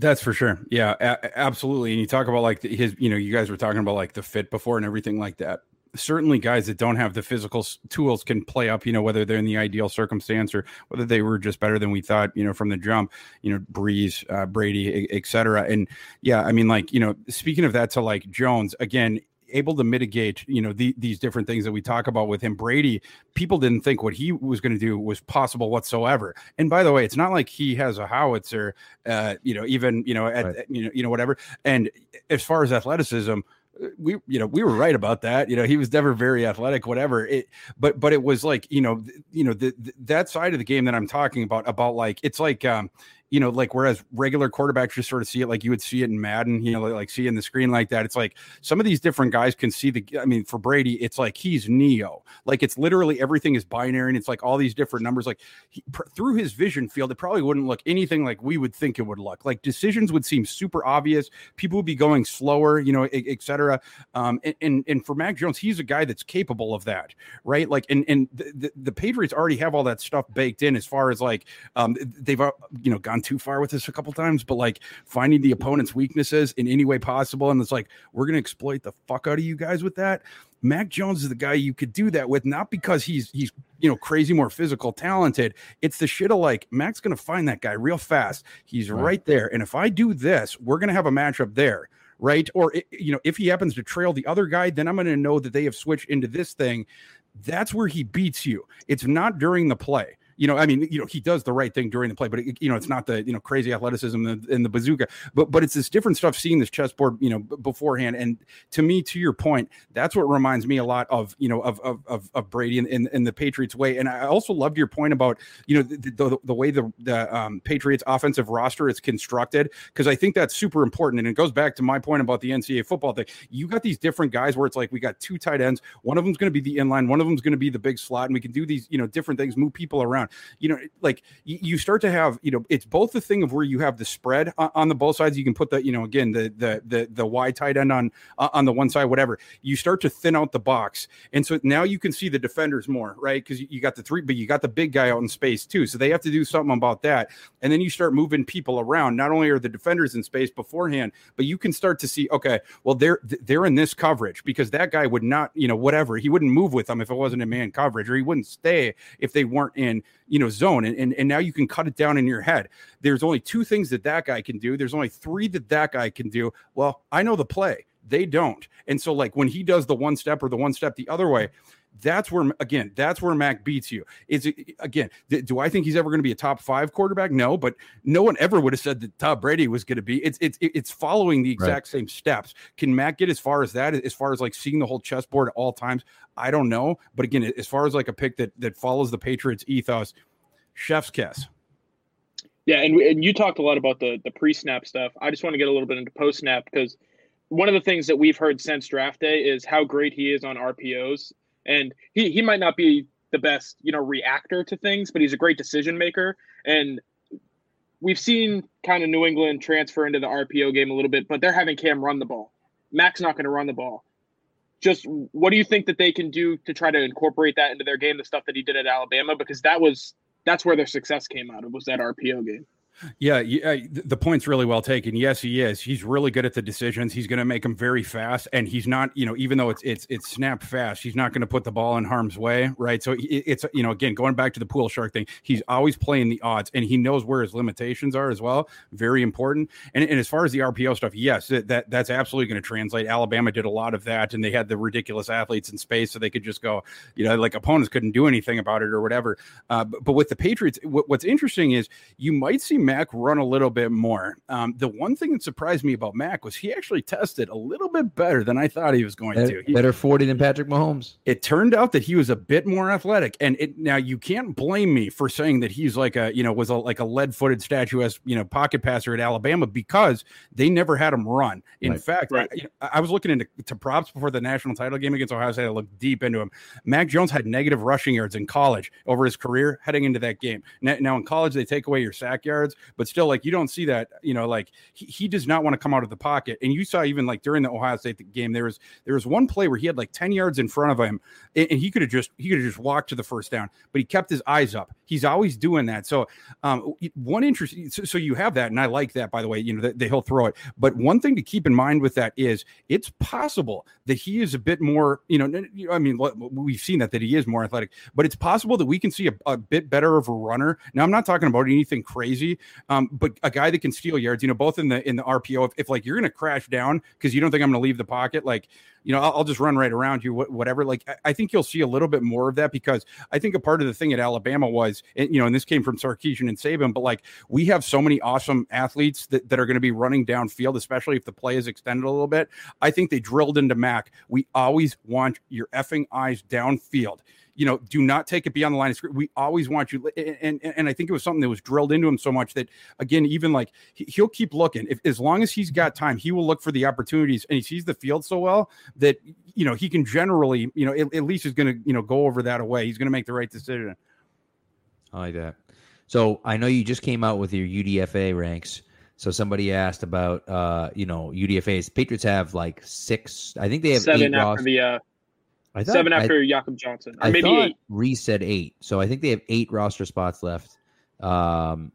That's for sure. Yeah, a- absolutely. And you talk about like his, you know, you guys were talking about like the fit before and everything like that. Certainly, guys that don't have the physical tools can play up, you know, whether they're in the ideal circumstance or whether they were just better than we thought, you know, from the jump, you know, Brees, uh, Brady, etc. And yeah, I mean, like, you know, speaking of that to like Jones, again, able to mitigate, you know, the, these different things that we talk about with him. Brady, people didn't think what he was going to do was possible whatsoever. And by the way, it's not like he has a howitzer, uh, you know, even you know, at right. you know, you know, whatever. And as far as athleticism, uh, we you know we were right about that you know he was never very athletic whatever it but but it was like you know you know the, the, that side of the game that i'm talking about about like it's like um you know, like whereas regular quarterbacks just sort of see it like you would see it in Madden, you know, like, like seeing the screen like that. It's like some of these different guys can see the. I mean, for Brady, it's like he's Neo. Like it's literally everything is binary, and it's like all these different numbers. Like he, pr- through his vision field, it probably wouldn't look anything like we would think it would look. Like decisions would seem super obvious. People would be going slower, you know, etc. Um, and, and and for Mac Jones, he's a guy that's capable of that, right? Like, and and the, the, the Patriots already have all that stuff baked in as far as like um, they've uh, you know gone too far with this a couple times, but like finding the opponent's weaknesses in any way possible, and it's like we're gonna exploit the fuck out of you guys with that. Mac Jones is the guy you could do that with, not because he's he's you know crazy more physical talented. It's the shit of like Mac's gonna find that guy real fast. He's right, right there, and if I do this, we're gonna have a matchup there right? Or you know, if he happens to trail the other guy, then I'm going to know that they have switched into this thing. That's where he beats you. It's not during the play you know, I mean, you know, he does the right thing during the play, but it, you know, it's not the you know crazy athleticism and the, and the bazooka, but but it's this different stuff. Seeing this chessboard, you know, beforehand, and to me, to your point, that's what reminds me a lot of you know of of of, of Brady and in, in, the Patriots way. And I also loved your point about you know the the, the way the the um, Patriots offensive roster is constructed because I think that's super important, and it goes back to my point about the NCAA football thing. You got these different guys where it's like we got two tight ends, one of them's going to be the inline, one of them's going to be the big slot, and we can do these you know different things, move people around you know, like you start to have, you know, it's both the thing of where you have the spread on, the both sides. You can put the, you know, again, the the the the wide tight end on on the one side, whatever. You start to thin out the box, and so now you can see the defenders more, right? Because you got the three, but you got the big guy out in space too. So they have to do something about that, and then you start moving people around. Not only are the defenders in space beforehand, but you can start to see, okay, well they're they're in this coverage because that guy would not, you know, whatever he wouldn't move with them if it wasn't a man coverage, or he wouldn't stay if they weren't in you know zone and, and and now you can cut it down in your head. There's only two things that that guy can do. There's only three that that guy can do. Well i know the play. They don't. And so like when he does the one step or the one step the other way that's where again that's where mac beats you is it again th- do i think he's ever going to be a top five quarterback no but no one ever would have said that tom brady was going to be it's it's it's following the exact right. same steps can mac get as far as that as far as like seeing the whole chessboard at all times I don't know. But again, as far as like a pick that that follows the Patriots ethos, chef's kiss. Yeah, and, and you talked a lot about the the pre snap stuff. I just want to get a little bit into post snap because one of the things that we've heard since draft day is how great he is on RPOs, and he he might not be the best you know reactor to things, but he's a great decision maker. And we've seen kind of New England transfer into the RPO game a little bit, but they're having Cam run the ball. Mac's not going to run the ball just what do you think that they can do to try to incorporate that into their game, the stuff that he did at Alabama? Because that was that's where their success came out of was that RPO game. Yeah, yeah, the point's really well taken. Yes, he is. He's really good at the decisions. He's going to make them very fast, and he's not. You know, even though it's it's it's snap fast, he's not going to put the ball in harm's way, right? So it's you know, again, going back to the pool shark thing, he's always playing the odds, and he knows where his limitations are as well. Very important. And, and as far as the RPO stuff, yes, that that's absolutely going to translate. Alabama did a lot of that, and they had the ridiculous athletes in space, so they could just go, you know, like opponents couldn't do anything about it or whatever. Uh, but, but with the Patriots, what, what's interesting is you might see Mac run a little bit more. Um, the one thing that surprised me about Mac was he actually tested a little bit better than I thought he was going better, to. He, better 40 than Patrick Mahomes. It turned out that he was a bit more athletic. And it now you can't blame me for saying that he's like a, you know, was a, like a lead footed statuesque, you know, pocket passer at Alabama because they never had him run. In right. fact, right. I, you know, I, was looking into to props before the national title game against Ohio State. I looked deep into him. Mac Jones had negative rushing yards in college over his career heading into that game. Now, now in college, they take away your sack yards, but still, like, you don't see that you know, like he, he does not want to come out of the pocket. And you saw even like during the Ohio State game, there was there was one play where he had like 10 yards in front of him and, and he could have just he could have just walked to the first down, but he kept his eyes up. He's always doing that. So um one interesting so, so you have that, and I like that by the way, you know, that, that he'll throw it. But one thing to keep in mind with that is it's possible that he is a bit more, you know, I mean, we've seen that that he is more athletic, but it's possible that we can see a, a bit better of a runner. Now, I'm not talking about anything crazy, um, but a guy that can steal yards, you know, both in the in the RPO. If, if like you're going to crash down because you don't think I'm going to leave the pocket, like you know, I'll, I'll just run right around you, whatever. Like, I, I, think you'll see a little bit more of that because I think a part of the thing at Alabama was, and, you know, and this came from Sarkisian and Saban, but like we have so many awesome athletes that, that are going to be running downfield, especially if the play is extended a little bit. I think they drilled into Mac. We always want your effing eyes downfield you know, do not take it beyond the line of script. We always want you. And, and, and I think it was something that was drilled into him so much that, again, even like he'll keep looking. If as long as he's got time, he will look for the opportunities and he sees the field so well that, you know, he can generally, you know, at, at least is going to, you know, go over that away. He's going to make the right decision. I like that. So I know you just came out with your UDFA ranks. So somebody asked about, uh, you know, UDFA's. Patriots have like six. I think they have seven after the uh, I thought, Seven after I, Jakob Johnson. Or I maybe eight. Reese said eight. So I think they have eight roster spots left. Um,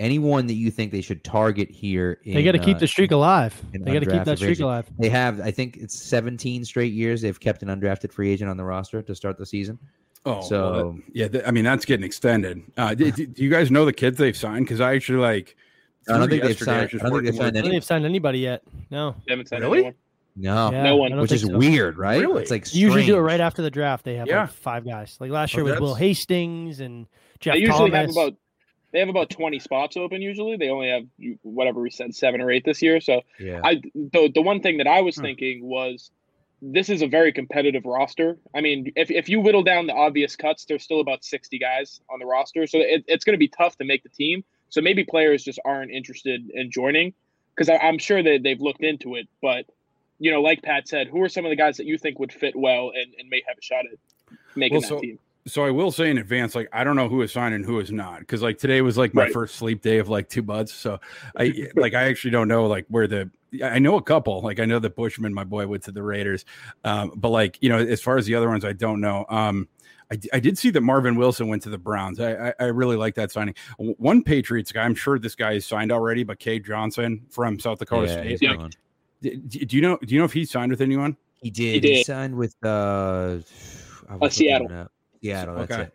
anyone that you think they should target here? In, they got to keep uh, the streak alive. They got to keep that streak agent. alive. They have, I think it's 17 straight years they've kept an undrafted free agent on the roster to start the season. Oh, so well, that, yeah. Th- I mean, that's getting extended. Uh, do, do, you guys know the kids they've signed? Because I actually like. I don't think they've signed. I don't think they've signed, any- they've signed anybody yet. No, they haven't signed really. Anyone. No, yeah, no one, which is so. weird, right? Really? It's like strange. usually do it right after the draft. They have yeah. like five guys. Like last year oh, with Will Hastings and Jeff. They usually Thomas. have about they have about twenty spots open. Usually, they only have whatever we said seven or eight this year. So, yeah. I the the one thing that I was hmm. thinking was this is a very competitive roster. I mean, if if you whittle down the obvious cuts, there's still about sixty guys on the roster, so it, it's going to be tough to make the team. So maybe players just aren't interested in joining because I'm sure that they've looked into it, but you know, like Pat said, who are some of the guys that you think would fit well and, and may have a shot at making well, so, that team? So I will say in advance, like I don't know who is signed and who is not, because like today was like my right. first sleep day of like two buds. So I like I actually don't know like where the I know a couple. Like I know that Bushman, my boy, went to the Raiders, um, but like you know, as far as the other ones, I don't know. Um, I, I, did see that Marvin Wilson went to the Browns. I, I, I, really like that signing. One Patriots guy, I'm sure this guy is signed already, but Cade Johnson from South Dakota yeah, State. Like, do you know? Do you know if he signed with anyone? He did. He, did. he signed with uh, uh Seattle. Seattle. That's okay. it.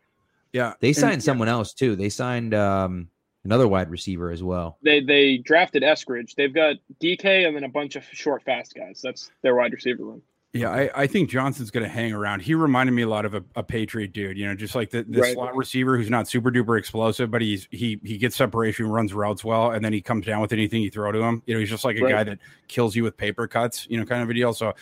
Yeah, they signed and, someone yeah. else too. They signed um, another wide receiver as well. They they drafted Eskridge. They've got DK and then a bunch of short, fast guys. That's their wide receiver room. Yeah, I, I think Johnson's going to hang around. He reminded me a lot of a, a Patriot dude, you know, just like the, the right. slot receiver who's not super duper explosive, but he's he he gets separation, runs routes well, and then he comes down with anything you throw to him. You know, he's just like a right. guy that kills you with paper cuts, you know, kind of a deal. So,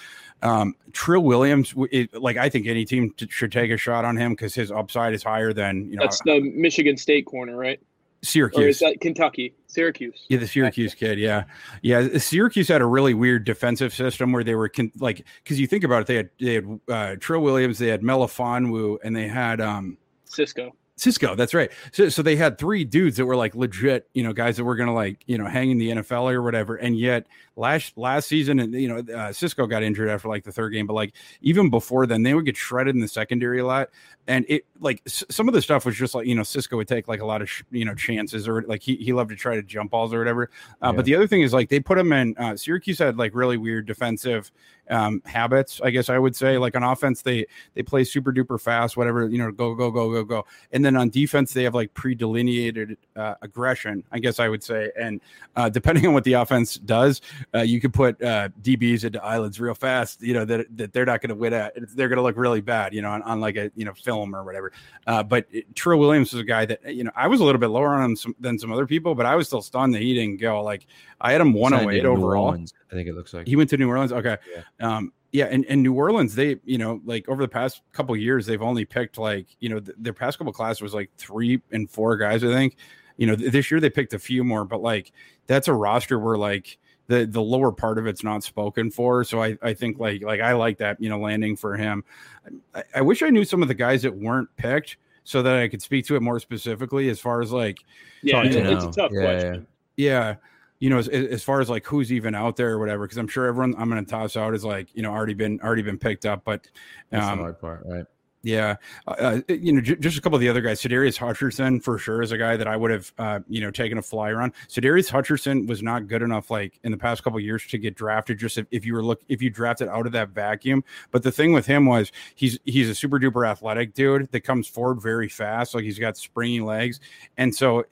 um, Trill Williams, it, like I think any team t- should take a shot on him because his upside is higher than you know. That's the Michigan State corner, right? Syracuse. Or Kentucky? Syracuse. Yeah, the Syracuse kid. Yeah, yeah. Syracuse had a really weird defensive system where they were con- like, because you think about it, they had they had uh, Trill Williams, they had Melifonwu, and they had um Cisco. Cisco, that's right. So, so they had three dudes that were like legit, you know, guys that were going to like, you know, hang in the NFL or whatever. And yet last last season, and you know, uh, Cisco got injured after like the third game, but like even before then, they would get shredded in the secondary a lot. And it like some of the stuff was just like, you know, Cisco would take like a lot of sh- you know chances or like he he loved to try to jump balls or whatever. Uh, yeah. But the other thing is like they put him in. Uh, Syracuse had like really weird defensive um, habits, I guess I would say. Like on offense, they they play super duper fast, whatever you know, go go go go go. And then on defense, they have like pre delineated uh, aggression, I guess I would say. And uh, depending on what the offense does, uh, you could put uh, DBs into islands real fast. You know that that they're not going to win at. They're going to look really bad, you know, on, on like a you know film or whatever. Uh, but Trill Williams was a guy that you know I was a little bit lower on him some, than some other people, but I was still stunned that he didn't go. Like I had him one hundred oh eight overall. I think it looks like he went to New Orleans. Okay, yeah. um, yeah, and, and New Orleans, they you know like over the past couple years, they've only picked like you know th- their past couple class was like three and four guys, I think. You know, th- this year they picked a few more, but like that's a roster where like the the lower part of it's not spoken for. So I, I think like like I like that you know landing for him. I, I wish I knew some of the guys that weren't picked so that I could speak to it more specifically as far as like yeah, it's, it's, a tough yeah, question. Yeah. yeah. You know, as, as far as like who's even out there or whatever, because I'm sure everyone I'm going to toss out is like you know already been already been picked up, but um, That's the hard part, right? Yeah, uh, uh you know, j- just a couple of the other guys. Sadarius Hutcherson for sure is a guy that I would have, uh, you know, taken a flyer on. Sadarius Hutcherson was not good enough, like in the past couple years, to get drafted. Just if, if you were look, if you drafted out of that vacuum. But the thing with him was he's he's a super duper athletic dude that comes forward very fast. Like he's got springy legs, and so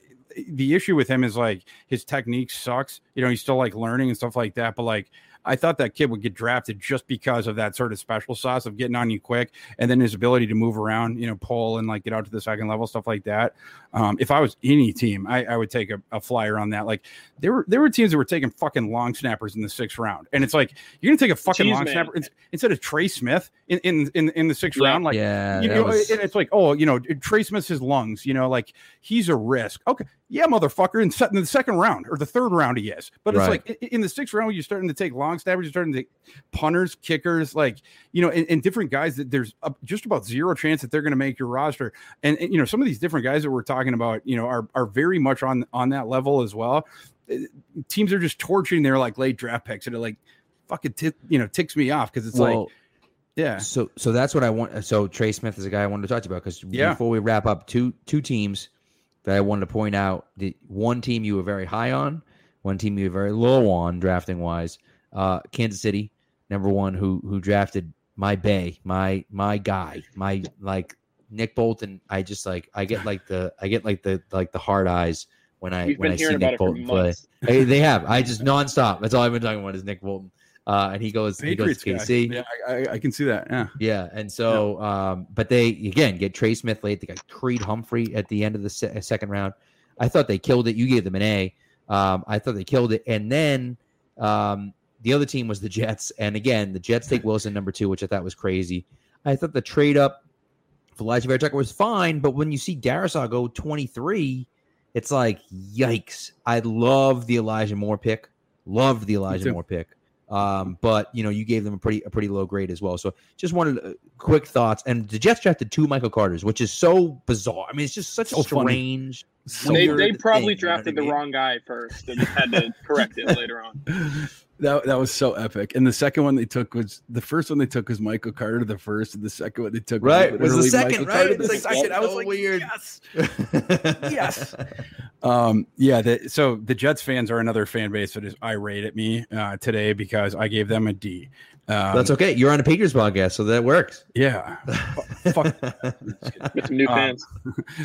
the issue with him is like his technique sucks. You know, he's still like learning and stuff like that. But like I thought that kid would get drafted just because of that sort of special sauce of getting on you quick and then his ability to move around, you know, pull and like get out to the second level, stuff like that. Um, if I was any team, I, I would take a, a, flyer on that. Like there were there were teams that were taking fucking long snappers in the sixth round, and it's like you're gonna take a fucking Jeez, long man. snapper instead of Trey Smith in in in, in the sixth yeah. round. Like yeah, you know, was... and it's like oh, you know, Trey Smith's his lungs. You know, like he's a risk. Okay, yeah, motherfucker, in, in the second round or the third round he is, but it's right. like in the sixth round you're starting to take long snappers, you're starting to take punters, kickers, like you know, and, and different guys that there's a, just about zero chance that they're going to make your roster. And, and, you know, some of these different guys that we're talking about, you know, are are very much on on that level as well. Uh, teams are just torching their like late draft picks, and it like fucking t- you know ticks me off because it's well, like. Yeah. So so that's what I want. So Trey Smith is a guy I wanted to talk to you about because yeah. before we wrap up, two two teams that I wanted to point out. The one team you were very high on, one team you were very low on drafting wise. Uh, Kansas City, number one, who who drafted my bay, my my guy, my like Nick Bolton. I just like I get like the I get like the like the hard eyes when I when I see Nick Bolton play. Hey, they have. I just nonstop. That's all I've been talking about is Nick Bolton. Uh, and he goes, Patriots he goes to KC. Guy. Yeah, I, I, can see that. Yeah, yeah. And so, yeah. um, but they again get Trey Smith late. They got Creed Humphrey at the end of the se- second round. I thought they killed it. You gave them an A. Um, I thought they killed it. And then um, the other team was the Jets. And again, the Jets take Wilson number two, which I thought was crazy. I thought the trade up for Alijah Vera Tucker was fine, but when you see Darrisaw go 23, it's like, yikes. I love the Elijah Moore pick. Loved the Elijah Moore pick. Um, but you know, you gave them a pretty a pretty low grade as well. So just wanted uh, quick thoughts. And the Jets drafted two Michael Carters, which is so bizarre. I mean, it's just such so a strange. they they probably thing, drafted you know I mean? the wrong guy first and had to correct it later on. That, that was so epic. And the second one they took was the first one they took was Michael Carter, the first, and the second one they took right was, was the second, Michael right? the second. I was so like, weird. Yes, yes. Um, yeah. The, so the Jets fans are another fan base that is irate at me uh, today because I gave them a D. Um, That's okay. You're on a Patriots podcast, so that works. Yeah. Fuck. Get some new um, fans.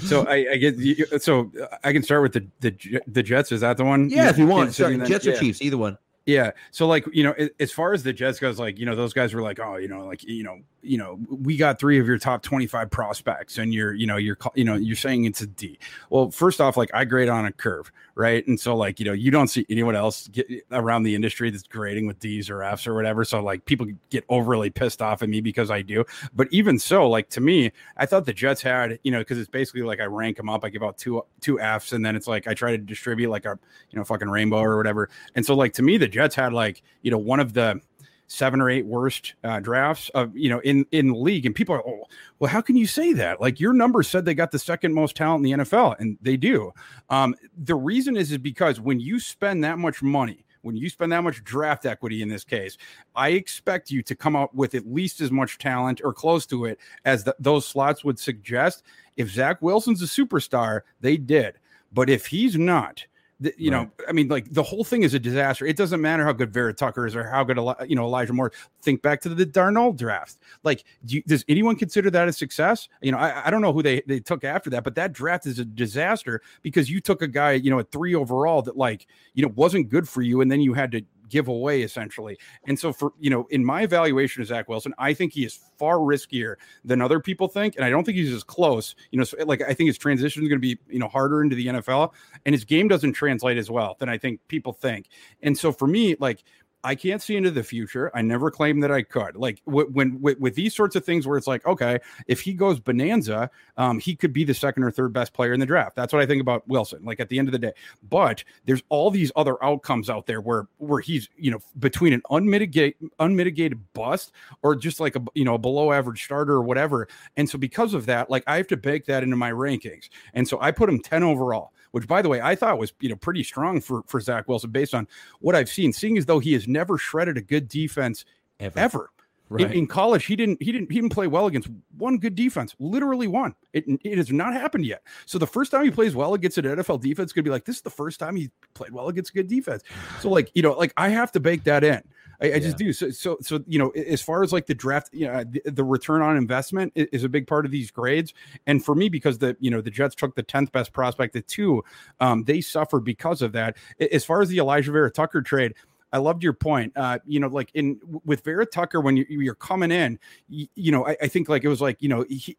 so I, I, get so I can start with the the the Jets. Is that the one? Yeah, if you want. Sorry, Jets or yeah. Chiefs, either one. Yeah. So like, you know, as far as the Jets goes, like, you know, those guys were like, oh, you know, like, you know, you know, we got three of your top 25 prospects and you're, you know, you're, you know, you're saying it's a D. Well, first off, like I grade on a curve, right? And so like, you know, you don't see anyone else around the industry that's grading with D's or F's or whatever. So like people get overly pissed off at me because I do. But even so, like to me, I thought the Jets had, you know, because it's basically like I rank them up, I give out two two F's and then it's like I try to distribute like a, you know, fucking rainbow or whatever. And so like to me, the Jets had like, you know, one of the seven or eight worst uh, drafts of you know in in the league, and people are, oh, well, how can you say that? Like your numbers said they got the second most talent in the NFL, and they do. Um, the reason is is because when you spend that much money. When you spend that much draft equity in this case, I expect you to come out with at least as much talent or close to it as the, those slots would suggest. If Zach Wilson's a superstar, they did. But if he's not, the, you right. know, I mean, like the whole thing is a disaster. It doesn't matter how good Vera Tucker is or how good, you know, Elijah Moore. Think back to the Darnold draft. Like, do you, does anyone consider that a success? You know, I, I don't know who they, they took after that, but that draft is a disaster because you took a guy, you know, at three overall that, like, you know, wasn't good for you. And then you had to give away essentially. And so for you know, in my evaluation of Zach Wilson, I think he is far riskier than other people think, and I don't think he's as close. You know, so like I think his transition is going to be you know harder into the NFL, and his game doesn't translate as well than I think people think. And so for me, like I can't see into the future. I never claimed that I could. Like when with these sorts of things, where it's like, okay, if he goes bonanza, um, he could be the second or third best player in the draft. That's what I think about Wilson. Like at the end of the day, but there's all these other outcomes out there where where he's you know between an unmitigated unmitigated bust or just like a you know a below average starter or whatever. And so because of that, like I have to bake that into my rankings. And so I put him ten overall which by the way I thought was you know pretty strong for for Zach Wilson based on what I've seen. Seeing as though he has never shredded a good defense ever. ever. Right. In, in, college, he didn't he didn't he didn't play well against one good defense, literally one. It, it has not happened yet. So the first time he plays well against an NFL defense, gonna be like this is the first time he played well against a good defense. So like you know like I have to bake that in. I, I yeah. just do. So, so, so, you know, as far as like the draft, you know, the, the, return on investment is a big part of these grades. And for me, because the, you know, the Jets took the 10th best prospect at two, um, they suffered because of that. As far as the Elijah Vera Tucker trade, I loved your point. Uh, you know, like in with Vera Tucker, when you, are coming in, you, you know, I, I, think like it was like you know he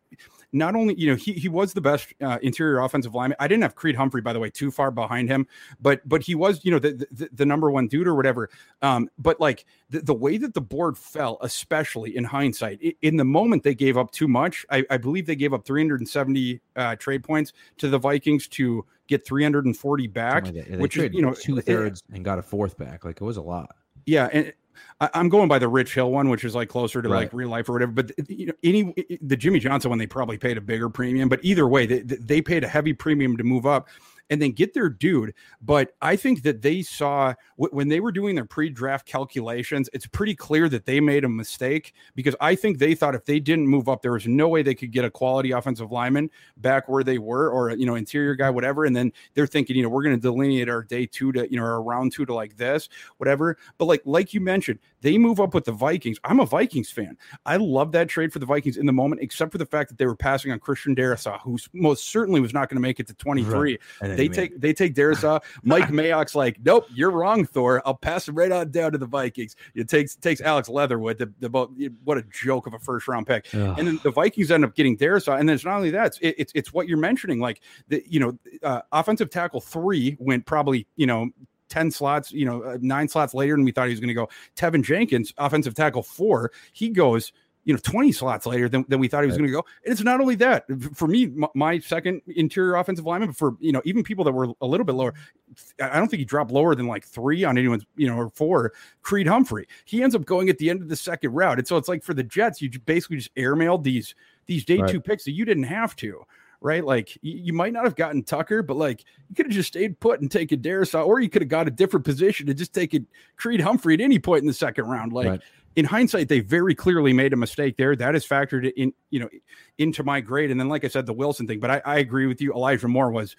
not only you know he he was the best uh, interior offensive lineman. I didn't have Creed Humphrey by the way too far behind him, but but he was you know the the, the number one dude or whatever. Um, but like the, the way that the board fell, especially in hindsight, in the moment they gave up too much. I, I believe they gave up 370 uh, trade points to the Vikings to get 340 back, yeah, which is you know two thirds and got a fourth back. Like it was a lot. Yeah, and I, am going by the Rich Hill one, which is like closer to right. like real life or whatever. But you know, any the Jimmy Johnson one, they probably paid a bigger premium. But either way, they they paid a heavy premium to move up and then get their dude. But I think that they saw when they were doing their pre-draft calculations, it's pretty clear that they made a mistake because I think they thought if they didn't move up, there was no way they could get a quality offensive lineman back where they were, or you know, interior guy, whatever. And then they're thinking, you know, we're going to delineate our day two to you know, our round two to like this, whatever. But like like you mentioned, they move up with the Vikings. I'm a Vikings fan. I love that trade for the Vikings in the moment, except for the fact that they were passing on Christian Darrisaw, who most certainly was not going to make it to 23. Right. They take they take Darrisaw. Mike Mayock's like, nope, you're wrong, Thor. I'll pass him right on down to the Vikings. It takes takes Alex Leatherwood. The, the what a joke of a first round pick. Ugh. And then the Vikings end up getting Darrisaw. And then it's not only that, it's it's, it's what you're mentioning. Like the you know uh, offensive tackle three went probably you know 10 slots, you know, uh, nine slots later than we thought he was going to go. Teven Jenkins, offensive tackle four, he goes, you know, 20 slots later than, than we thought he was right. going to go. And it's not only that for me, my, my, second interior offensive lineman, but for, you know, even people that were a little bit lower, I don't think he dropped lower than like three on anyone's, you know, or four. Creed Humphrey, he ends up going at the end of the second round. And so it's like for the Jets, you basically just airmailed these, these day right. two picks that you didn't have to right? Like you, might not have gotten Tucker, but like you could have just stayed put and taken Darrisaw, or you could have got a different position and just taken Creed Humphrey at any point in the second round. Like right. In hindsight, they very clearly made a mistake there. That is factored in, you know, into my grade. And then, like I said, the Wilson thing. But I, I agree with you. Elijah Moore was.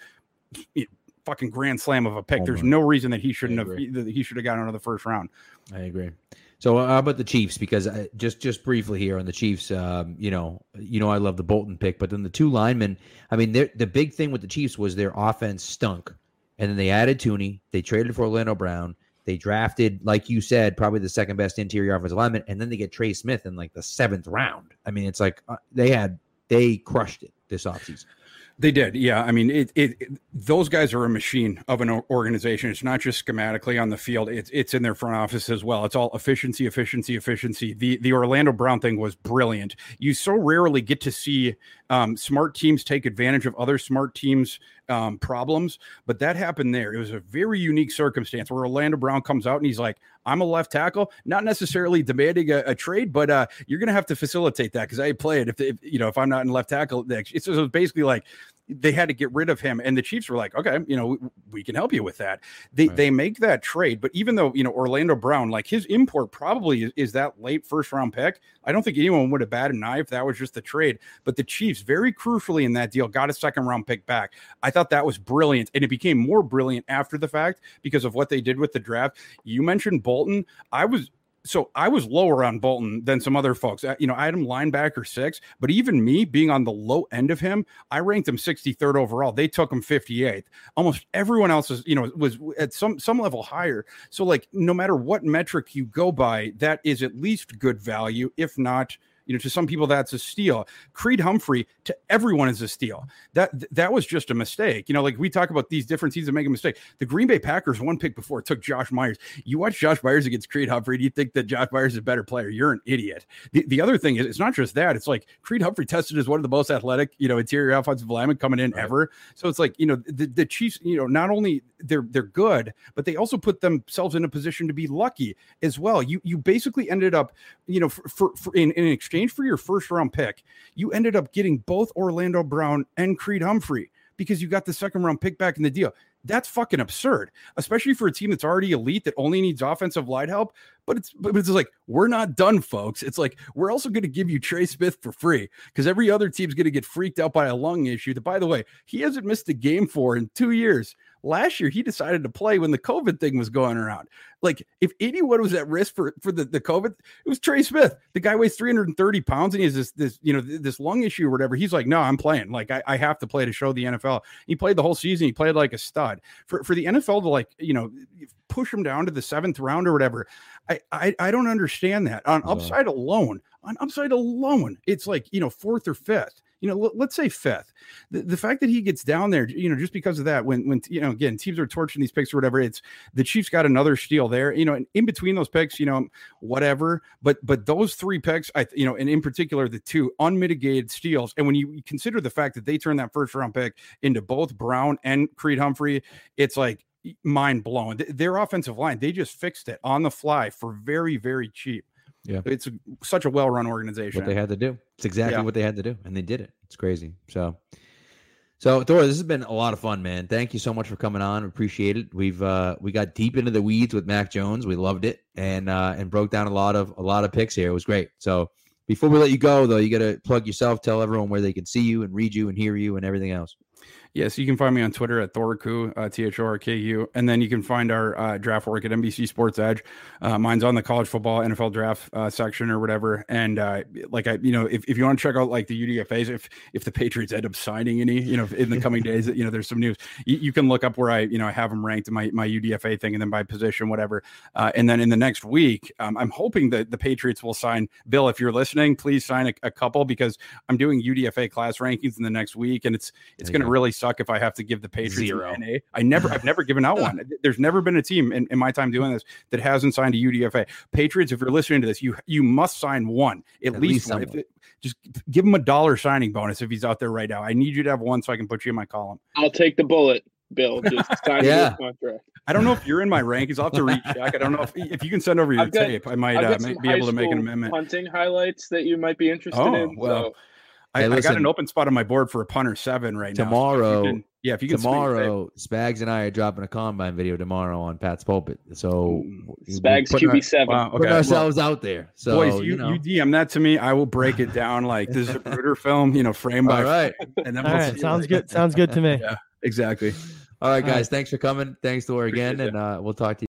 You know, fucking grand slam of a pick. Oh, There's no reason that he shouldn't have he should have gotten out of the first round. I agree. So uh, how about the Chiefs? Because uh, just just briefly here on the Chiefs, um, you know, you know, I love the Bolton pick, but then the two linemen. I mean, the big thing with the Chiefs was their offense stunk, and then they added Thuney. They traded for Orlando Brown. They drafted, like you said, probably the second best interior offensive lineman, and then they get Trey Smith in like the seventh round. I mean, it's like uh, they had they crushed it this offseason. They did, yeah. I mean, it, it, it, Those guys are a machine of an organization. It's not just schematically on the field; it's it's in their front office as well. It's all efficiency, efficiency, efficiency. The the Orlando Brown thing was brilliant. You so rarely get to see um, smart teams take advantage of other smart teams' um, problems, but that happened there. It was a very unique circumstance where Orlando Brown comes out and he's like, "I'm a left tackle, not necessarily demanding a, a trade, but uh, you're going to have to facilitate that because I play it. If, if, you know if I'm not in left tackle, it's, it's basically like they had to get rid of him, and the Chiefs were like, "Okay, you know, we, we can help you with that." They right. they make that trade, but even though you know Orlando Brown, like his import probably is, is that late first round pick, I don't think anyone would have batted an eye if that was just the trade. But the Chiefs, very crucially in that deal, got a second round pick back. I thought that was brilliant, and it became more brilliant after the fact because of what they did with the draft. You mentioned Bolton. I was so I was lower on Bolton than some other folks. You know, I had him linebacker six, but even me being on the low end of him, I ranked him 63rd overall. They took him 58th. Almost everyone else is, you know, was at some some level higher. So like no matter what metric you go by, that is at least good value, if not you know, to some people that's a steal. Creed Humphrey to everyone is a steal. That that was just a mistake. You know, like we talk about these different teams that make a mistake. The Green Bay Packers one pick before took Josh Myers. You watch Josh Myers against Creed Humphrey, do you think that Josh Myers is a better player? You're an idiot. The, the other thing is it's not just that. It's like Creed Humphrey tested as one of the most athletic, you know, interior offensive linemen coming in right. ever. So it's like, you know, the, the Chiefs, you know, not only they're they're good, but they also put themselves in a position to be lucky as well. You you basically ended up, you know, for, for, for in, in exchange for your first round pick, you ended up getting both Orlando Brown and Creed Humphrey because you got the second round pick back in the deal. That's fucking absurd, especially for a team that's already elite that only needs offensive line help. But it's but it's like we're not done, folks. It's like we're also going to give you Trey Smith for free because every other team's going to get freaked out by a lung issue. That by the way, he hasn't missed a game for in two years. Last year he decided to play when the COVID thing was going around. Like if anyone was at risk for for the, the COVID, it was Trey Smith. The guy weighs 330 pounds and he has this this you know this lung issue or whatever. He's like, no, I'm playing. Like I, I have to play to show the NFL. He played the whole season. He played like a stud. For for the NFL to like you know push him down to the seventh round or whatever. I I, I don't understand that on upside alone. On upside alone, it's like you know fourth or fifth you know, let, us say fifth. The, the fact that he gets down there, you know, just because of that, when when you know, again, teams are torching these picks or whatever, it's the Chiefs got another steal there. You know, and in between those picks, you know, whatever. But but those three picks, I you know, and in particular the two unmitigated steals, and when you consider the fact that they turned that first round pick into both Brown and Creed Humphrey, it's like mind blowing. Their offensive line, they just fixed it on the fly for very, very cheap. Yeah. It's such a well run organization. What they had to do. It's exactly yeah. what they had to do. And they did it. It's crazy. So, so Thor, this has been a lot of fun, man. Thank you so much for coming on. Appreciate it. We've uh we got deep into the weeds with Mac Jones. We loved it and uh and broke down a lot of a lot of picks here. It was great. So before we let you go though, you gotta plug yourself, tell everyone where they can see you and read you and hear you and everything else. Yes, you can find me on Twitter at Thorku, uh, T H O R K U. And then you can find our uh, draft work at NBC Sports Edge. Uh, mine's on the college football NFL draft uh, section or whatever. And uh, like, I, you know, if, if you want to check out like the UDFAs, if if the Patriots end up signing any, you know, in the coming days, you know, there's some news, you, you, can look up where I, you know, I have them ranked in my, my UDFA thing and then by position, whatever. Uh, and then in the next week, um, I'm hoping that the Patriots will sign. Bill, if you're listening, please sign a, a couple because I'm doing UDFA class rankings in the next week. And it's, it's going to really suck if I have to give the Patriots Zero. NA. I never, I've never given out one. There's never been a team in, in, my time doing this that hasn't signed a UDFA. Patriots, if you're listening to this, you you must sign one at, at least, least one. It, just give him a dollar signing bonus if he's out there right now. I need you to have one so I can put you in my column. I'll take the bullet. Bill, just sign yeah. contract. I don't know if you're in my rankings. I'll have to recheck. I don't know if, if you can send over your got, tape. I might uh, be able to make an amendment. Hunting highlights that you might be interested oh, in. Well, so. I, hey, I, got an open spot on my board for a punter seven right tomorrow, now. Tomorrow, yeah, if you can tomorrow, Spags and I are dropping a combine video tomorrow on Pat's pulpit. So Spags QB seven, wow, okay. putting ourselves well, out there. So boys, you, you, know. you, DM that to me. I will break it down like this is a Bruder film, you know, frame by All right. frame, and then we'll All right, sounds good. Sounds good to me. Yeah, exactly. All right, guys. All right. Thanks for coming. Thanks to her again, and uh, we'll talk to you.